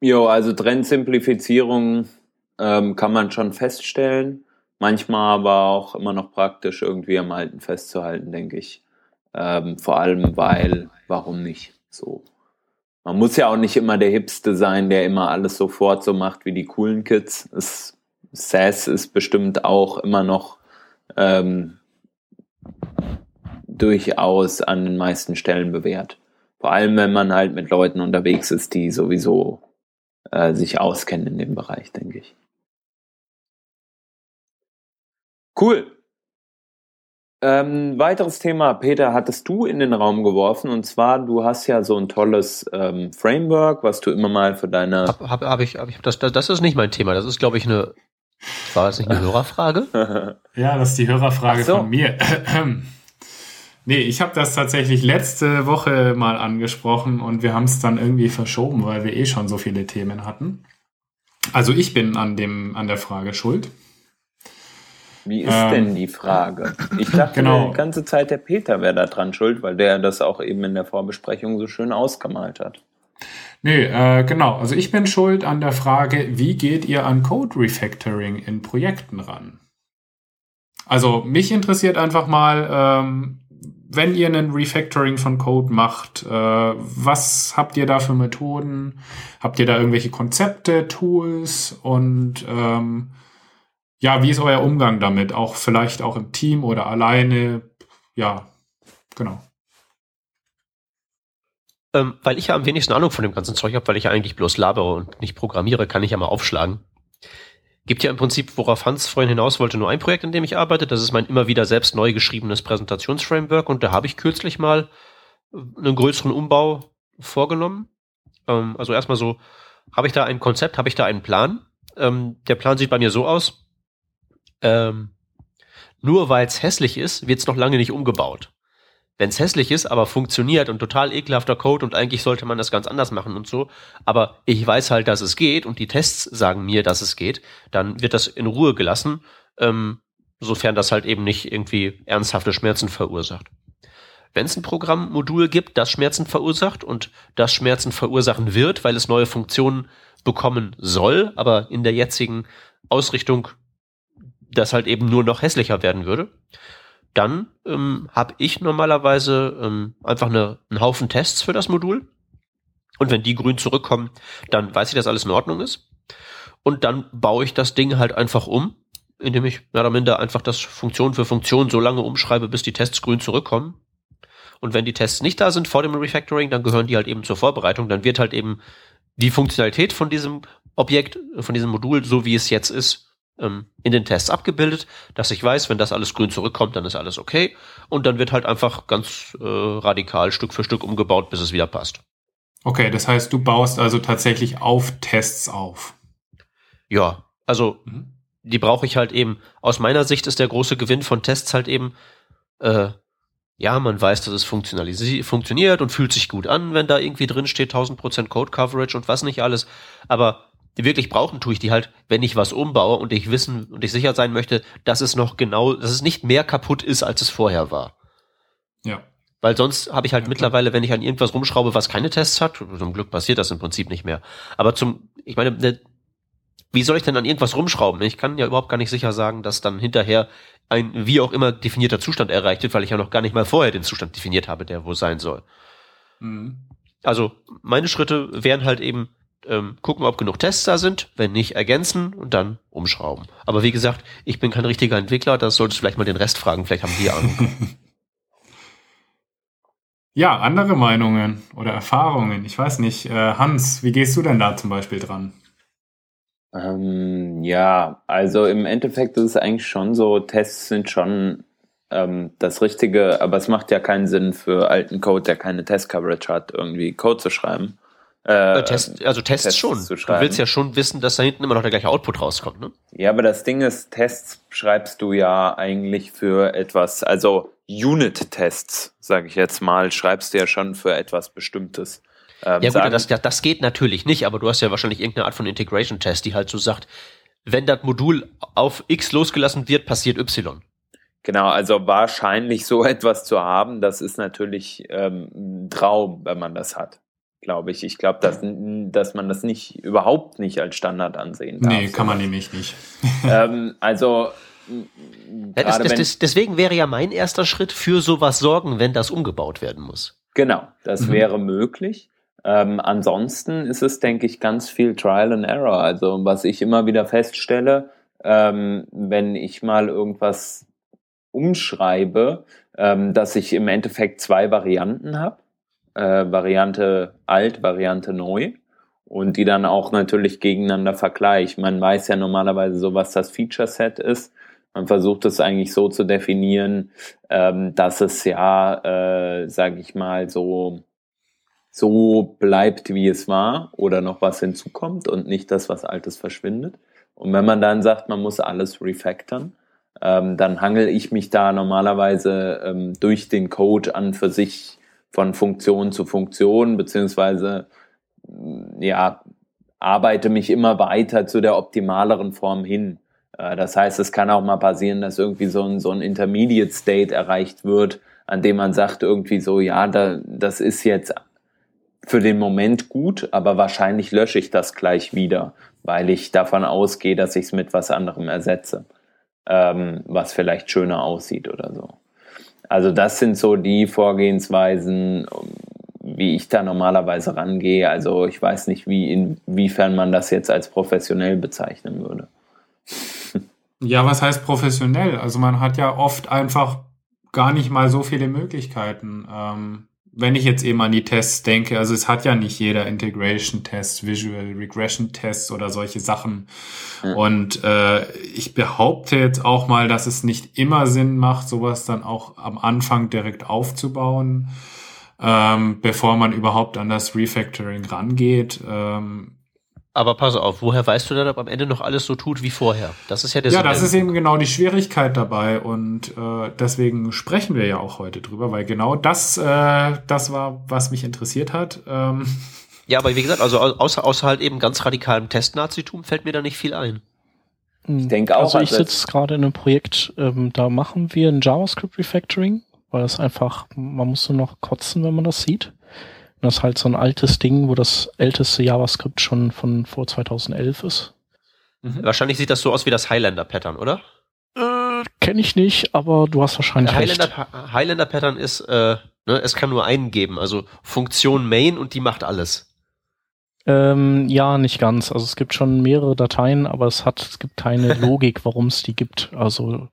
Jo, also Trendsimplifizierung ähm, kann man schon feststellen. Manchmal aber auch immer noch praktisch irgendwie am Alten festzuhalten, denke ich. Ähm, vor allem, weil, warum nicht? So. Man muss ja auch nicht immer der Hipste sein, der immer alles sofort so macht wie die coolen Kids. Es, SAS ist bestimmt auch immer noch ähm, durchaus an den meisten Stellen bewährt. Vor allem, wenn man halt mit Leuten unterwegs ist, die sowieso äh, sich auskennen in dem Bereich, denke ich. Cool. Ähm, weiteres Thema, Peter, hattest du in den Raum geworfen und zwar, du hast ja so ein tolles ähm, Framework, was du immer mal für deine. Hab, hab, hab ich, hab ich das, das, das ist nicht mein Thema. Das ist, glaube ich, eine. War das nicht eine Hörerfrage? ja, das ist die Hörerfrage so. von mir. nee, ich habe das tatsächlich letzte Woche mal angesprochen und wir haben es dann irgendwie verschoben, weil wir eh schon so viele Themen hatten. Also ich bin an dem an der Frage schuld. Wie ist ähm, denn die Frage? Ich dachte genau. die ganze Zeit, der Peter wäre da dran schuld, weil der das auch eben in der Vorbesprechung so schön ausgemalt hat. Nee, äh, genau. Also ich bin schuld an der Frage, wie geht ihr an Code Refactoring in Projekten ran? Also mich interessiert einfach mal, ähm, wenn ihr einen Refactoring von Code macht, äh, was habt ihr da für Methoden? Habt ihr da irgendwelche Konzepte, Tools und ähm, ja, wie ist euer Umgang damit? Auch vielleicht auch im Team oder alleine? Ja, genau. Ähm, weil ich ja am wenigsten Ahnung von dem ganzen Zeug habe, weil ich ja eigentlich bloß labere und nicht programmiere, kann ich ja mal aufschlagen. Gibt ja im Prinzip, worauf Hans vorhin hinaus wollte, nur ein Projekt, in dem ich arbeite. Das ist mein immer wieder selbst neu geschriebenes Präsentationsframework und da habe ich kürzlich mal einen größeren Umbau vorgenommen. Ähm, also erstmal so, habe ich da ein Konzept, habe ich da einen Plan. Ähm, der Plan sieht bei mir so aus, ähm, nur weil es hässlich ist, wird es noch lange nicht umgebaut. Wenn es hässlich ist, aber funktioniert und total ekelhafter Code und eigentlich sollte man das ganz anders machen und so, aber ich weiß halt, dass es geht und die Tests sagen mir, dass es geht, dann wird das in Ruhe gelassen, ähm, sofern das halt eben nicht irgendwie ernsthafte Schmerzen verursacht. Wenn es ein Programmmodul gibt, das Schmerzen verursacht und das Schmerzen verursachen wird, weil es neue Funktionen bekommen soll, aber in der jetzigen Ausrichtung das halt eben nur noch hässlicher werden würde, dann ähm, habe ich normalerweise ähm, einfach eine, einen Haufen Tests für das Modul. Und wenn die grün zurückkommen, dann weiß ich, dass alles in Ordnung ist. Und dann baue ich das Ding halt einfach um, indem ich mehr oder minder einfach das Funktion für Funktion so lange umschreibe, bis die Tests grün zurückkommen. Und wenn die Tests nicht da sind vor dem Refactoring, dann gehören die halt eben zur Vorbereitung. Dann wird halt eben die Funktionalität von diesem Objekt, von diesem Modul, so wie es jetzt ist, ähm, in den Tests abgebildet, dass ich weiß, wenn das alles grün zurückkommt, dann ist alles okay. Und dann wird halt einfach ganz äh, radikal Stück für Stück umgebaut, bis es wieder passt. Okay, das heißt, du baust also tatsächlich auf Tests auf. Ja, also mhm. die brauche ich halt eben. Aus meiner Sicht ist der große Gewinn von Tests halt eben, äh, ja, man weiß, dass es funktioniert und fühlt sich gut an, wenn da irgendwie drin steht 1000% Code Coverage und was nicht alles. Aber wirklich brauchen, tue ich die halt, wenn ich was umbaue und ich wissen und ich sicher sein möchte, dass es noch genau, dass es nicht mehr kaputt ist, als es vorher war. Ja. Weil sonst habe ich halt ja, mittlerweile, wenn ich an irgendwas rumschraube, was keine Tests hat, zum Glück passiert das im Prinzip nicht mehr. Aber zum, ich meine, ne, wie soll ich denn an irgendwas rumschrauben? Ich kann ja überhaupt gar nicht sicher sagen, dass dann hinterher ein wie auch immer definierter Zustand erreicht wird, weil ich ja noch gar nicht mal vorher den Zustand definiert habe, der wo sein soll. Mhm. Also meine Schritte wären halt eben ähm, gucken, ob genug Tests da sind, wenn nicht, ergänzen und dann umschrauben. Aber wie gesagt, ich bin kein richtiger Entwickler, das solltest du vielleicht mal den Rest fragen, vielleicht haben die Ahnung. ja, andere Meinungen oder Erfahrungen, ich weiß nicht. Äh, Hans, wie gehst du denn da zum Beispiel dran? Ähm, ja, also im Endeffekt ist es eigentlich schon so, Tests sind schon ähm, das Richtige, aber es macht ja keinen Sinn für alten Code, der keine Test-Coverage hat, irgendwie Code zu schreiben. Äh, Test, also Tests, Tests schon. Du willst ja schon wissen, dass da hinten immer noch der gleiche Output rauskommt, ne? Ja, aber das Ding ist, Tests schreibst du ja eigentlich für etwas, also Unit-Tests, sage ich jetzt mal, schreibst du ja schon für etwas Bestimmtes. Ähm, ja gut, das, das geht natürlich nicht, aber du hast ja wahrscheinlich irgendeine Art von Integration-Test, die halt so sagt, wenn das Modul auf X losgelassen wird, passiert Y. Genau, also wahrscheinlich so etwas zu haben, das ist natürlich ähm, ein Traum, wenn man das hat. Glaube ich. Ich glaube, dass, dass man das nicht überhaupt nicht als Standard ansehen darf. Nee, kann man nämlich nicht. ähm, also ja, das, das, das, deswegen wäre ja mein erster Schritt für sowas sorgen, wenn das umgebaut werden muss. Genau, das mhm. wäre möglich. Ähm, ansonsten ist es, denke ich, ganz viel Trial and Error. Also was ich immer wieder feststelle, ähm, wenn ich mal irgendwas umschreibe, ähm, dass ich im Endeffekt zwei Varianten habe. Äh, Variante alt, Variante neu. Und die dann auch natürlich gegeneinander vergleiche. Man weiß ja normalerweise so, was das Feature Set ist. Man versucht es eigentlich so zu definieren, ähm, dass es ja, äh, sage ich mal, so so bleibt, wie es war oder noch was hinzukommt und nicht das, was Altes verschwindet. Und wenn man dann sagt, man muss alles refactoren, ähm, dann hangel ich mich da normalerweise ähm, durch den Code an für sich von Funktion zu Funktion, beziehungsweise mm, ja, arbeite mich immer weiter zu der optimaleren Form hin. Äh, das heißt, es kann auch mal passieren, dass irgendwie so ein, so ein Intermediate State erreicht wird, an dem man sagt irgendwie so, ja, da, das ist jetzt für den Moment gut, aber wahrscheinlich lösche ich das gleich wieder, weil ich davon ausgehe, dass ich es mit was anderem ersetze, ähm, was vielleicht schöner aussieht oder so. Also das sind so die Vorgehensweisen, wie ich da normalerweise rangehe. Also ich weiß nicht, wie inwiefern man das jetzt als professionell bezeichnen würde. Ja, was heißt professionell? Also man hat ja oft einfach gar nicht mal so viele Möglichkeiten. Ähm, wenn ich jetzt eben an die Tests denke, also es hat ja nicht jeder Integration-Test, Visual Regression-Tests oder solche Sachen. Mhm. Und äh, ich behaupte jetzt auch mal, dass es nicht immer Sinn macht, sowas dann auch am Anfang direkt aufzubauen, ähm, bevor man überhaupt an das Refactoring rangeht. Ähm, aber pass auf, woher weißt du denn, ob am Ende noch alles so tut wie vorher? Das ist ja der Ja, das ist eben genau die Schwierigkeit dabei und äh, deswegen sprechen wir ja auch heute drüber, weil genau das, äh, das war, was mich interessiert hat. Ähm. Ja, aber wie gesagt, also außer, außer halt eben ganz radikalem Testnazitum fällt mir da nicht viel ein. Ich denke auch. Also ich sitze gerade in einem Projekt, ähm, da machen wir ein JavaScript Refactoring, weil es einfach, man muss nur noch kotzen, wenn man das sieht. Das ist halt so ein altes Ding, wo das älteste JavaScript schon von vor 2011 ist. Mhm. Wahrscheinlich sieht das so aus wie das Highlander-Pattern, oder? Äh, Kenne ich nicht, aber du hast wahrscheinlich Der Highlander, recht. Highlander-Pattern ist, äh, ne, es kann nur einen geben, also Funktion Main und die macht alles. Ähm, ja, nicht ganz. Also es gibt schon mehrere Dateien, aber es hat, es gibt keine Logik, warum es die gibt. Also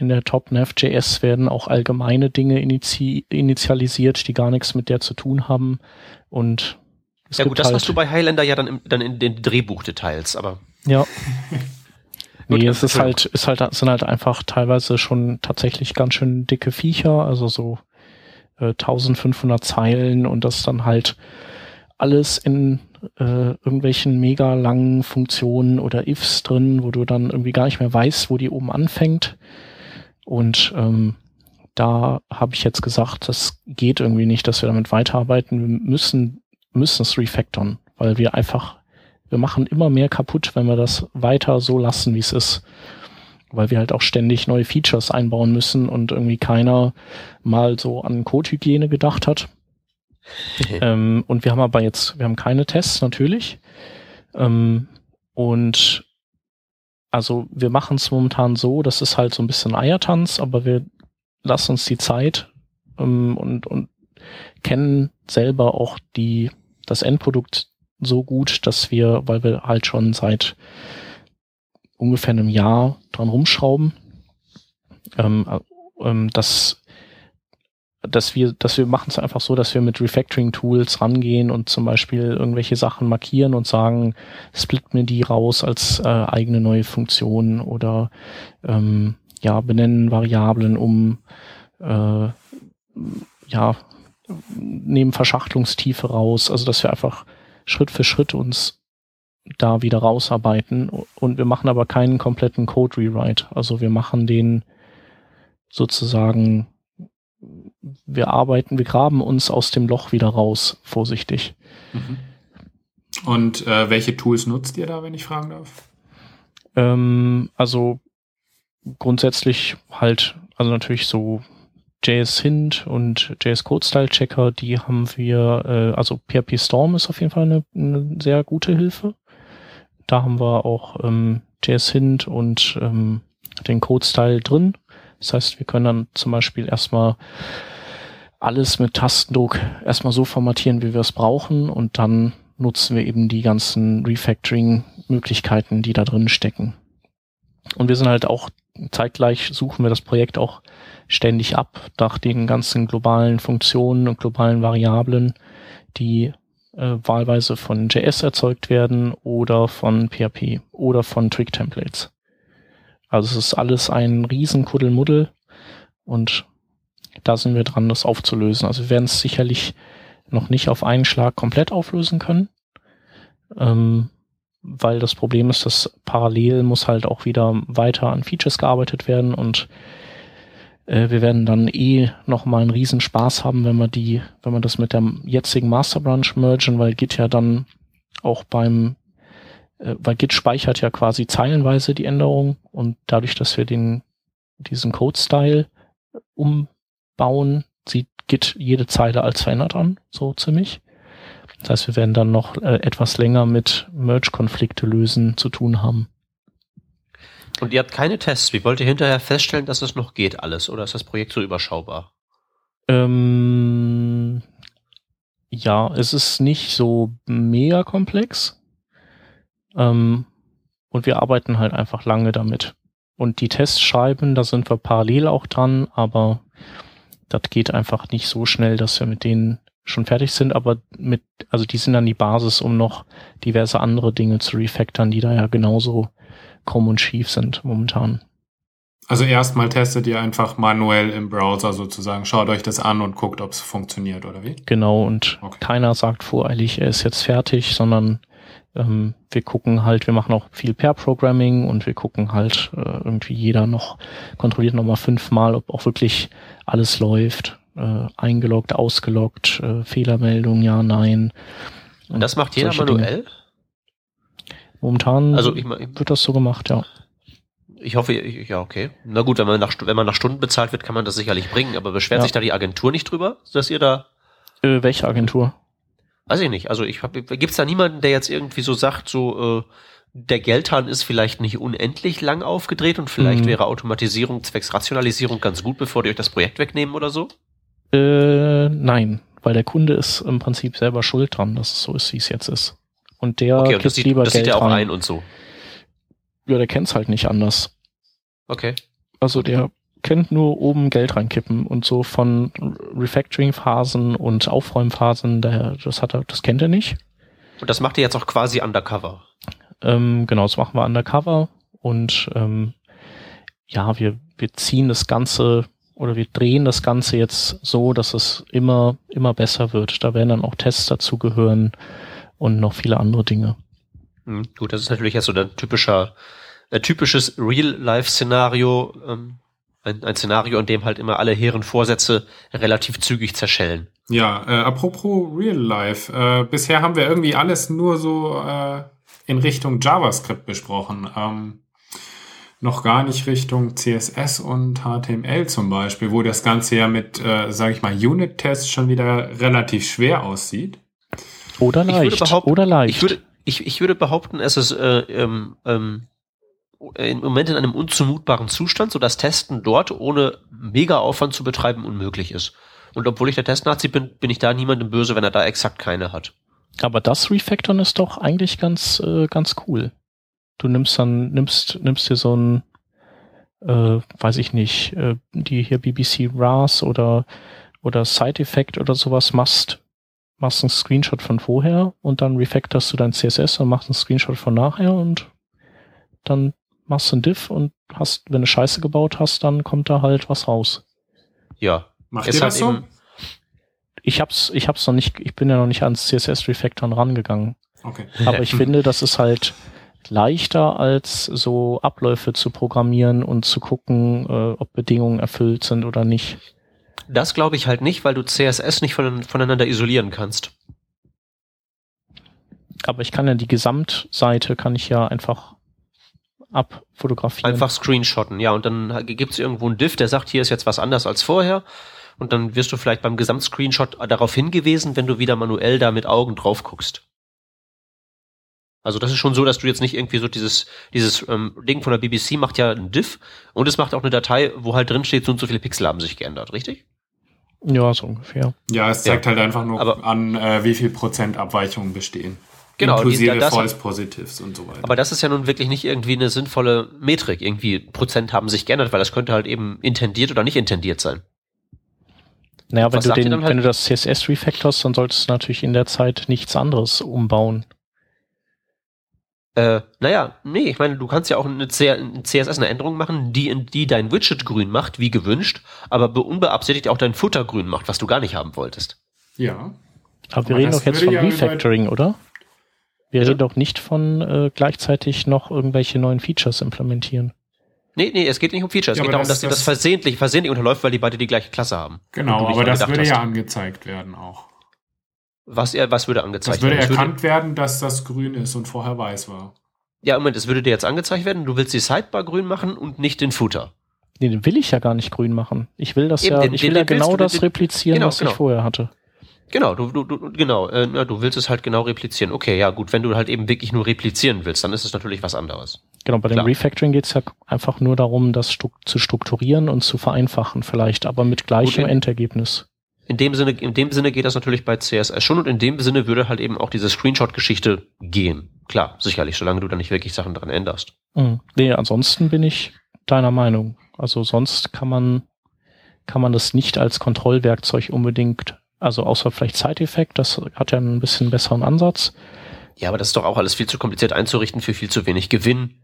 in der Top-Nav.js werden auch allgemeine Dinge inizi initialisiert, die gar nichts mit der zu tun haben. Und ja gut, das halt hast du bei Highlander ja dann, im, dann in den Drehbuchdetails, aber. Ja. nee, es ist halt, ist halt, sind halt einfach teilweise schon tatsächlich ganz schön dicke Viecher, also so äh, 1500 Zeilen und das dann halt alles in äh, irgendwelchen mega langen Funktionen oder Ifs drin, wo du dann irgendwie gar nicht mehr weißt, wo die oben anfängt. Und ähm, da habe ich jetzt gesagt, das geht irgendwie nicht, dass wir damit weiterarbeiten. Wir müssen, müssen es refactoren, weil wir einfach, wir machen immer mehr kaputt, wenn wir das weiter so lassen, wie es ist. Weil wir halt auch ständig neue Features einbauen müssen und irgendwie keiner mal so an Codehygiene gedacht hat. ähm, und wir haben aber jetzt, wir haben keine Tests natürlich. Ähm, und also wir machen es momentan so, das ist halt so ein bisschen Eiertanz, aber wir lassen uns die Zeit ähm, und, und kennen selber auch die, das Endprodukt so gut, dass wir, weil wir halt schon seit ungefähr einem Jahr dran rumschrauben, ähm, äh, ähm, dass dass wir, dass wir machen es einfach so, dass wir mit Refactoring-Tools rangehen und zum Beispiel irgendwelche Sachen markieren und sagen, split mir die raus als äh, eigene neue Funktion oder ähm, ja, benennen Variablen um äh, ja, nehmen Verschachtelungstiefe raus, also dass wir einfach Schritt für Schritt uns da wieder rausarbeiten und wir machen aber keinen kompletten Code Rewrite. Also wir machen den sozusagen wir arbeiten, wir graben uns aus dem Loch wieder raus, vorsichtig. Mhm. Und äh, welche Tools nutzt ihr da, wenn ich fragen darf? Ähm, also grundsätzlich halt, also natürlich so JS Hint und JS Code Style Checker, die haben wir, äh, also PHP Storm ist auf jeden Fall eine, eine sehr gute Hilfe. Da haben wir auch ähm, JS Hint und ähm, den Code Style drin. Das heißt, wir können dann zum Beispiel erstmal alles mit Tastendruck erstmal so formatieren, wie wir es brauchen und dann nutzen wir eben die ganzen Refactoring-Möglichkeiten, die da drin stecken. Und wir sind halt auch zeitgleich suchen wir das Projekt auch ständig ab nach den ganzen globalen Funktionen und globalen Variablen, die äh, wahlweise von JS erzeugt werden oder von PHP oder von Trick Templates. Also es ist alles ein riesen Kuddelmuddel und da sind wir dran, das aufzulösen. Also wir werden es sicherlich noch nicht auf einen Schlag komplett auflösen können, ähm, weil das Problem ist, dass parallel muss halt auch wieder weiter an Features gearbeitet werden und äh, wir werden dann eh noch mal einen riesen Spaß haben, wenn wir die, wenn wir das mit der jetzigen Master Branch mergen, weil Git ja dann auch beim äh, weil Git speichert ja quasi zeilenweise die Änderung und dadurch, dass wir den, diesen Code-Style umbauen, sieht Git jede Zeile als verändert an, so ziemlich. Das heißt, wir werden dann noch äh, etwas länger mit Merge-Konflikte lösen zu tun haben. Und ihr habt keine Tests. Wie wollt ihr hinterher feststellen, dass es noch geht alles? Oder ist das Projekt so überschaubar? Ähm, ja, es ist nicht so mega komplex. Ähm, und wir arbeiten halt einfach lange damit. Und die Tests schreiben, da sind wir parallel auch dran, aber das geht einfach nicht so schnell, dass wir mit denen schon fertig sind, aber mit, also die sind dann die Basis, um noch diverse andere Dinge zu refactoren, die da ja genauso krumm und schief sind momentan. Also erstmal testet ihr einfach manuell im Browser sozusagen, schaut euch das an und guckt, ob es funktioniert oder wie? Genau, und okay. keiner sagt voreilig, er ist jetzt fertig, sondern ähm, wir gucken halt, wir machen auch viel Pair-Programming und wir gucken halt äh, irgendwie jeder noch, kontrolliert nochmal fünfmal, ob auch wirklich alles läuft. Äh, eingeloggt, ausgeloggt, äh, Fehlermeldung, ja, nein. Und das macht jeder manuell? Dinge. Momentan also ich mein, wird das so gemacht, ja. Ich hoffe, ja, okay. Na gut, wenn man nach, wenn man nach Stunden bezahlt wird, kann man das sicherlich bringen, aber beschwert ja. sich da die Agentur nicht drüber, dass ihr da. Äh, welche Agentur? Weiß ich nicht. Also ich habe, gibt's da niemanden, der jetzt irgendwie so sagt, so äh, der Geldhahn ist vielleicht nicht unendlich lang aufgedreht und vielleicht mhm. wäre Automatisierung zwecks Rationalisierung ganz gut, bevor die euch das Projekt wegnehmen oder so? Äh, nein, weil der Kunde ist im Prinzip selber schuld dran, dass es so ist, wie es jetzt ist. Und der okay, und das sieht, lieber das Geld sieht er auch rein. ein und so. Ja, der kennt's halt nicht anders. Okay. Also der kennt nur oben Geld reinkippen und so von Refactoring-Phasen und Aufräumphasen, das hat er, das kennt er nicht. Und das macht ihr jetzt auch quasi undercover. Ähm, genau, das machen wir undercover und ähm, ja, wir, wir ziehen das Ganze oder wir drehen das Ganze jetzt so, dass es immer, immer besser wird. Da werden dann auch Tests dazu gehören und noch viele andere Dinge. Hm, gut, das ist natürlich jetzt so ein typischer, ein typisches Real-Life-Szenario, ähm, ein, ein Szenario, in dem halt immer alle hehren Vorsätze relativ zügig zerschellen. Ja, äh, apropos Real Life. Äh, bisher haben wir irgendwie alles nur so äh, in Richtung JavaScript besprochen. Ähm, noch gar nicht Richtung CSS und HTML zum Beispiel, wo das Ganze ja mit, äh, sage ich mal, Unit-Tests schon wieder relativ schwer aussieht. Oder leicht. Oder leicht. Ich würde, ich, ich würde behaupten, es ist äh, ähm, ähm, im Moment in einem unzumutbaren Zustand, sodass Testen dort ohne mega Aufwand zu betreiben unmöglich ist. Und obwohl ich der Testnazi bin, bin ich da niemandem böse, wenn er da exakt keine hat. Aber das Refactoren ist doch eigentlich ganz, äh, ganz cool. Du nimmst dann, nimmst, nimmst dir so ein, äh, weiß ich nicht, äh, die hier BBC RAS oder, oder Side Effect oder sowas machst, machst einen Screenshot von vorher und dann refactorst du dein CSS und machst einen Screenshot von nachher und dann machst du ein Diff und hast, wenn du Scheiße gebaut hast, dann kommt da halt was raus. Ja. Macht ihr das so? Ich hab's, ich hab's noch nicht, ich bin ja noch nicht ans CSS Refactoren rangegangen. Okay. Aber ich finde, das ist halt leichter als so Abläufe zu programmieren und zu gucken, äh, ob Bedingungen erfüllt sind oder nicht. Das glaube ich halt nicht, weil du CSS nicht von, voneinander isolieren kannst. Aber ich kann ja die Gesamtseite kann ich ja einfach abfotografieren. Einfach screenshotten, ja. Und dann gibt es irgendwo einen Diff, der sagt, hier ist jetzt was anders als vorher. Und dann wirst du vielleicht beim Gesamtscreenshot darauf hingewiesen, wenn du wieder manuell da mit Augen drauf guckst. Also das ist schon so, dass du jetzt nicht irgendwie so dieses, dieses ähm, Ding von der BBC macht ja ein Diff und es macht auch eine Datei, wo halt drin steht, so und so viele Pixel haben sich geändert, richtig? Ja, so ungefähr. Ja, es zeigt ja. halt einfach nur aber, an, äh, wie viel Prozent Abweichungen bestehen. Genau, inklusive die, False Positives und so weiter. Aber das ist ja nun wirklich nicht irgendwie eine sinnvolle Metrik. Irgendwie Prozent haben sich geändert, weil das könnte halt eben intendiert oder nicht intendiert sein. Naja, wenn du, den, halt? wenn du das CSS refactorst, dann solltest du natürlich in der Zeit nichts anderes umbauen. Äh, naja, nee, ich meine, du kannst ja auch eine CSS eine Änderung machen, die, in die dein Widget grün macht, wie gewünscht, aber unbeabsichtigt auch dein Footer grün macht, was du gar nicht haben wolltest. Ja. Aber wir aber reden doch jetzt von ja Refactoring, oder? Wir ja. reden doch nicht von äh, gleichzeitig noch irgendwelche neuen Features implementieren. Nee, nee, es geht nicht um Features. Ja, es geht darum, das, dass dir das versehentlich, versehentlich unterläuft, weil die beide die gleiche Klasse haben. Genau, aber das würde hast. ja angezeigt werden auch. Was, was würde angezeigt werden? Es würde erkannt würde, werden, dass das grün ist und vorher weiß war. Ja, Moment, es würde dir jetzt angezeigt werden, du willst die Sidebar grün machen und nicht den Footer. Nee, den will ich ja gar nicht grün machen. Ich will das Eben, ja, den, ich will ja genau das den, replizieren, genau, was genau. ich vorher hatte. Genau, du, du, du genau, äh, du willst es halt genau replizieren. Okay, ja gut, wenn du halt eben wirklich nur replizieren willst, dann ist es natürlich was anderes. Genau, bei Klar. dem Refactoring geht es ja einfach nur darum, das zu strukturieren und zu vereinfachen vielleicht, aber mit gleichem gut, Endergebnis. In dem Sinne, in dem Sinne geht das natürlich bei CSS schon und in dem Sinne würde halt eben auch diese Screenshot-Geschichte gehen. Klar, sicherlich, solange du da nicht wirklich Sachen dran änderst. Mhm. Nee, ansonsten bin ich deiner Meinung. Also sonst kann man, kann man das nicht als Kontrollwerkzeug unbedingt, also außer vielleicht Side-Effekt, das hat ja einen bisschen besseren Ansatz. Ja, aber das ist doch auch alles viel zu kompliziert einzurichten für viel zu wenig Gewinn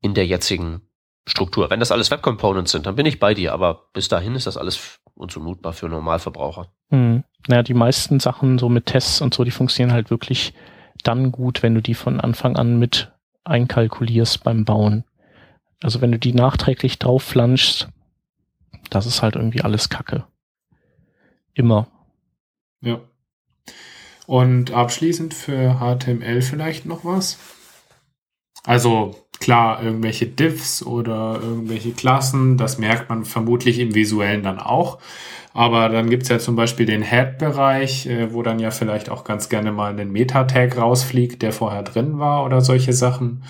in der jetzigen Struktur. Wenn das alles Web Components sind, dann bin ich bei dir, aber bis dahin ist das alles unzumutbar für Normalverbraucher. Hm. Naja, die meisten Sachen so mit Tests und so, die funktionieren halt wirklich dann gut, wenn du die von Anfang an mit einkalkulierst beim Bauen. Also wenn du die nachträglich drauf flanschst, das ist halt irgendwie alles Kacke. Immer. Ja. Und abschließend für HTML vielleicht noch was? Also klar, irgendwelche Diffs oder irgendwelche Klassen, das merkt man vermutlich im visuellen dann auch. Aber dann gibt's ja zum Beispiel den Head-Bereich, äh, wo dann ja vielleicht auch ganz gerne mal ein Meta-Tag rausfliegt, der vorher drin war oder solche Sachen.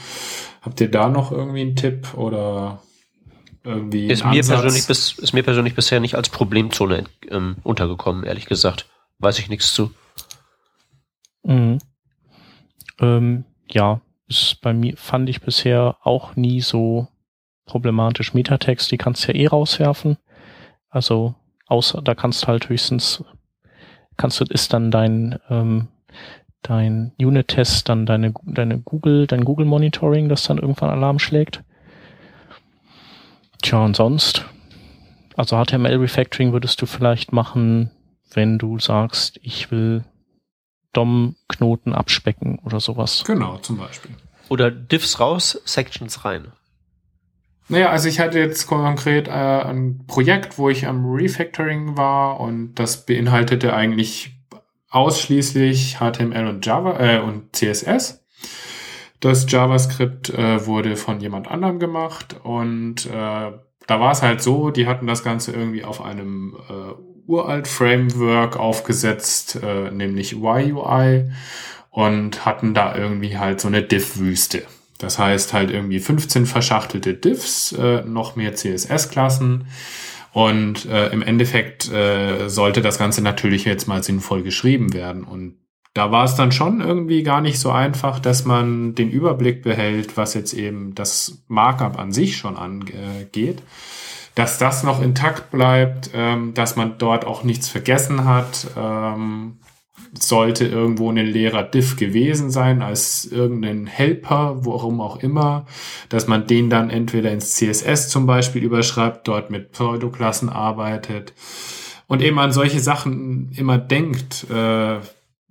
Habt ihr da noch irgendwie einen Tipp oder irgendwie ist mir persönlich bis, ist mir persönlich bisher nicht als Problemzone ähm, untergekommen, ehrlich gesagt. Weiß ich nichts zu. Mhm. Ähm, ja, ist bei mir fand ich bisher auch nie so problematisch. Metatext, die kannst du ja eh rauswerfen. Also Außer da kannst halt höchstens, kannst du, ist dann dein, ähm, dein Unit-Test, dann deine, deine Google, dein Google Monitoring, das dann irgendwann Alarm schlägt. Tja, und sonst, also HTML Refactoring würdest du vielleicht machen, wenn du sagst, ich will DOM-Knoten abspecken oder sowas. Genau, zum Beispiel. Oder Diffs raus, Sections rein. Naja, also ich hatte jetzt konkret äh, ein Projekt, wo ich am Refactoring war und das beinhaltete eigentlich ausschließlich HTML und Java äh, und CSS. Das JavaScript äh, wurde von jemand anderem gemacht und äh, da war es halt so, die hatten das Ganze irgendwie auf einem äh, uralt Framework aufgesetzt, äh, nämlich YUI und hatten da irgendwie halt so eine Div-Wüste. Das heißt halt irgendwie 15 verschachtelte Diffs, äh, noch mehr CSS-Klassen. Und äh, im Endeffekt äh, sollte das Ganze natürlich jetzt mal sinnvoll geschrieben werden. Und da war es dann schon irgendwie gar nicht so einfach, dass man den Überblick behält, was jetzt eben das Markup an sich schon angeht. Dass das noch intakt bleibt, ähm, dass man dort auch nichts vergessen hat. Ähm, sollte irgendwo ein leerer Diff gewesen sein als irgendein Helper, worum auch immer, dass man den dann entweder ins CSS zum Beispiel überschreibt, dort mit Pseudoklassen arbeitet und eben an solche Sachen immer denkt, äh,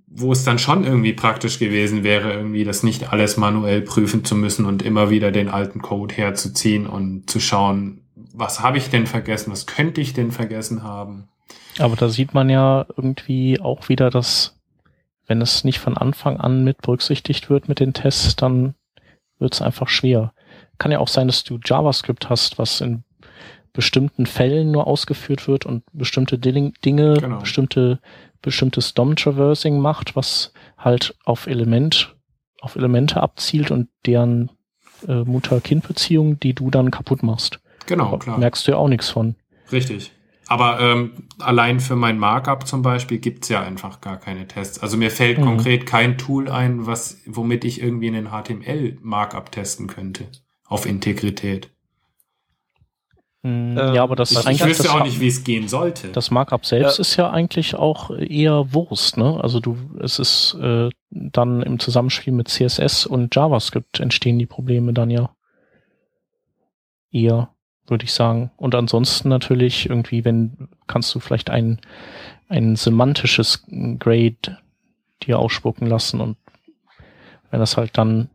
wo es dann schon irgendwie praktisch gewesen wäre, irgendwie das nicht alles manuell prüfen zu müssen und immer wieder den alten Code herzuziehen und zu schauen, was habe ich denn vergessen, was könnte ich denn vergessen haben. Aber da sieht man ja irgendwie auch wieder, dass wenn es nicht von Anfang an mit berücksichtigt wird mit den Tests, dann wird es einfach schwer. kann ja auch sein, dass du JavaScript hast, was in bestimmten Fällen nur ausgeführt wird und bestimmte Dinge, genau. bestimmte, bestimmtes DOM-Traversing macht, was halt auf Element, auf Elemente abzielt und deren äh, Mutter-Kind-Beziehung, die du dann kaputt machst. Genau, Aber klar. Merkst du ja auch nichts von. Richtig. Aber ähm, allein für mein Markup zum Beispiel gibt's ja einfach gar keine Tests. Also mir fällt mhm. konkret kein Tool ein, was, womit ich irgendwie einen HTML-Markup testen könnte. Auf Integrität. Mhm. ja, aber das ich, ist eigentlich. Ich wüsste auch nicht, wie es gehen sollte. Das Markup selbst ja. ist ja eigentlich auch eher Wurst, ne? Also du, es ist äh, dann im Zusammenspiel mit CSS und JavaScript entstehen die Probleme dann ja. Eher würde ich sagen. Und ansonsten natürlich irgendwie, wenn kannst du vielleicht ein, ein semantisches Grade dir ausspucken lassen und wenn das halt dann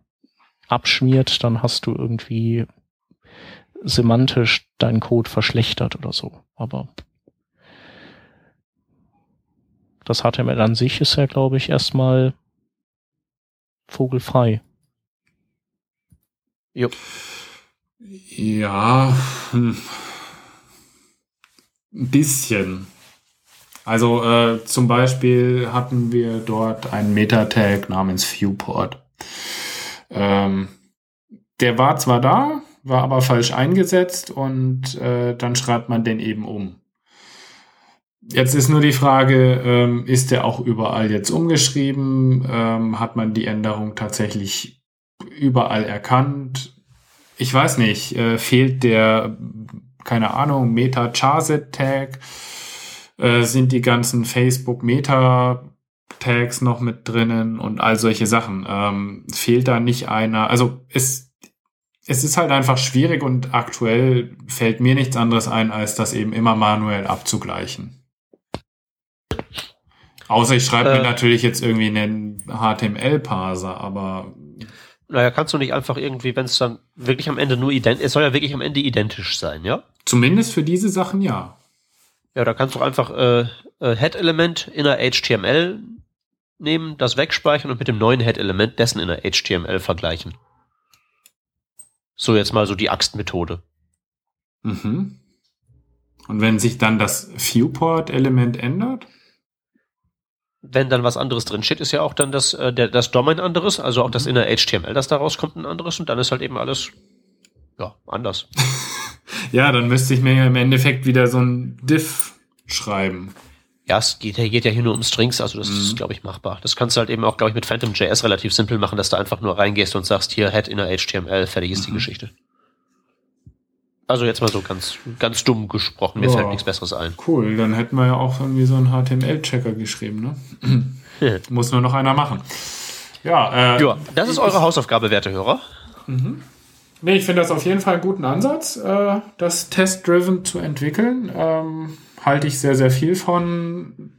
abschmiert, dann hast du irgendwie semantisch deinen Code verschlechtert oder so. Aber das HTML an sich ist ja, glaube ich, erstmal vogelfrei. Jupp. Ja, hm. ein bisschen. Also äh, zum Beispiel hatten wir dort einen Meta-Tag namens Viewport. Ähm, der war zwar da, war aber falsch eingesetzt und äh, dann schreibt man den eben um. Jetzt ist nur die Frage, ähm, ist der auch überall jetzt umgeschrieben? Ähm, hat man die Änderung tatsächlich überall erkannt? Ich weiß nicht, äh, fehlt der, keine Ahnung, Meta-Charset-Tag? Äh, sind die ganzen Facebook-Meta-Tags noch mit drinnen und all solche Sachen? Ähm, fehlt da nicht einer? Also es, es ist halt einfach schwierig und aktuell fällt mir nichts anderes ein, als das eben immer manuell abzugleichen. Außer ich schreibe äh, mir natürlich jetzt irgendwie einen HTML-Parser, aber naja, kannst du nicht einfach irgendwie, wenn es dann wirklich am Ende nur ident, es soll ja wirklich am Ende identisch sein, ja? Zumindest für diese Sachen ja. Ja, da kannst du einfach äh, äh, Head-Element in der HTML nehmen, das wegspeichern und mit dem neuen Head-Element dessen in der HTML vergleichen. So jetzt mal so die Axtmethode. Mhm. Und wenn sich dann das Viewport-Element ändert? Wenn dann was anderes drin steht, ist ja auch dann das, äh, der, das DOM ein anderes, also auch das mhm. inner HTML, das da rauskommt, ein anderes und dann ist halt eben alles, ja, anders. ja, dann müsste ich mir im Endeffekt wieder so ein Diff schreiben. Ja, es geht, geht ja hier nur um Strings, also das mhm. ist, glaube ich, machbar. Das kannst du halt eben auch, glaube ich, mit Phantom.js relativ simpel machen, dass du einfach nur reingehst und sagst, hier, Head inner HTML, fertig ist mhm. die Geschichte. Also jetzt mal so ganz, ganz dumm gesprochen, mir ja, fällt nichts Besseres ein. Cool, dann hätten wir ja auch irgendwie so einen HTML-Checker geschrieben, ne? Muss nur noch einer machen. Ja, äh, ja das ist eure Hausaufgabe, werte Hörer. Mhm. Nee, ich finde das auf jeden Fall einen guten Ansatz, äh, das Test-Driven zu entwickeln. Ähm, halte ich sehr, sehr viel von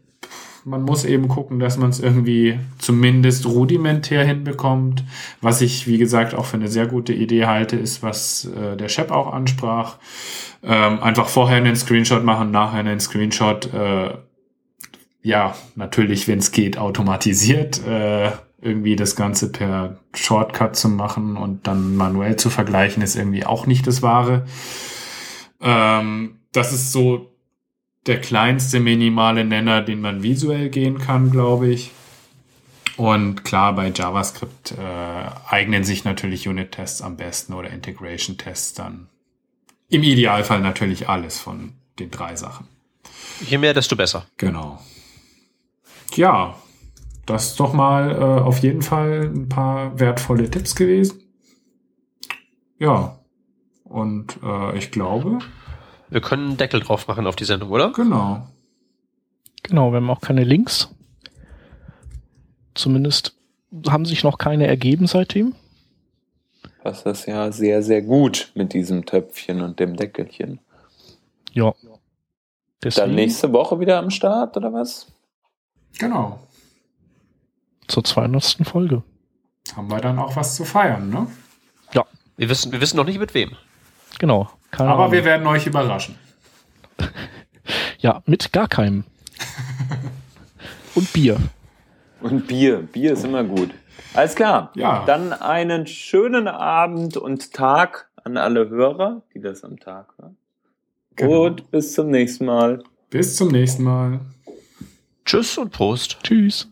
man muss eben gucken, dass man es irgendwie zumindest rudimentär hinbekommt. Was ich, wie gesagt, auch für eine sehr gute Idee halte, ist, was äh, der Chef auch ansprach. Ähm, einfach vorher einen Screenshot machen, nachher einen Screenshot. Äh, ja, natürlich, wenn es geht, automatisiert. Äh, irgendwie das Ganze per Shortcut zu machen und dann manuell zu vergleichen, ist irgendwie auch nicht das Wahre. Ähm, das ist so der kleinste minimale Nenner, den man visuell gehen kann, glaube ich. Und klar, bei JavaScript äh, eignen sich natürlich Unit-Tests am besten oder Integration-Tests dann. Im Idealfall natürlich alles von den drei Sachen. Je mehr, desto besser. Genau. Ja, das ist doch mal äh, auf jeden Fall ein paar wertvolle Tipps gewesen. Ja, und äh, ich glaube, wir können einen Deckel drauf machen auf die Sendung, oder? Genau. Genau, wir haben auch keine Links. Zumindest haben sich noch keine ergeben seitdem. Das ist ja sehr, sehr gut mit diesem Töpfchen und dem Deckelchen. Ja. Deswegen, Dann nächste Woche wieder am Start, oder was? Genau. Zur 200. Folge. Haben wir dann auch was zu feiern, ne? Ja. Wir wissen, wir wissen noch nicht mit wem. Genau. Keine Aber Ahnung. wir werden euch überraschen. ja, mit gar keinem. Und Bier. Und Bier. Bier ist immer gut. Alles klar. Ja. Dann einen schönen Abend und Tag an alle Hörer, die das am Tag hören. Genau. Und bis zum nächsten Mal. Bis zum nächsten Mal. Tschüss und Prost. Tschüss.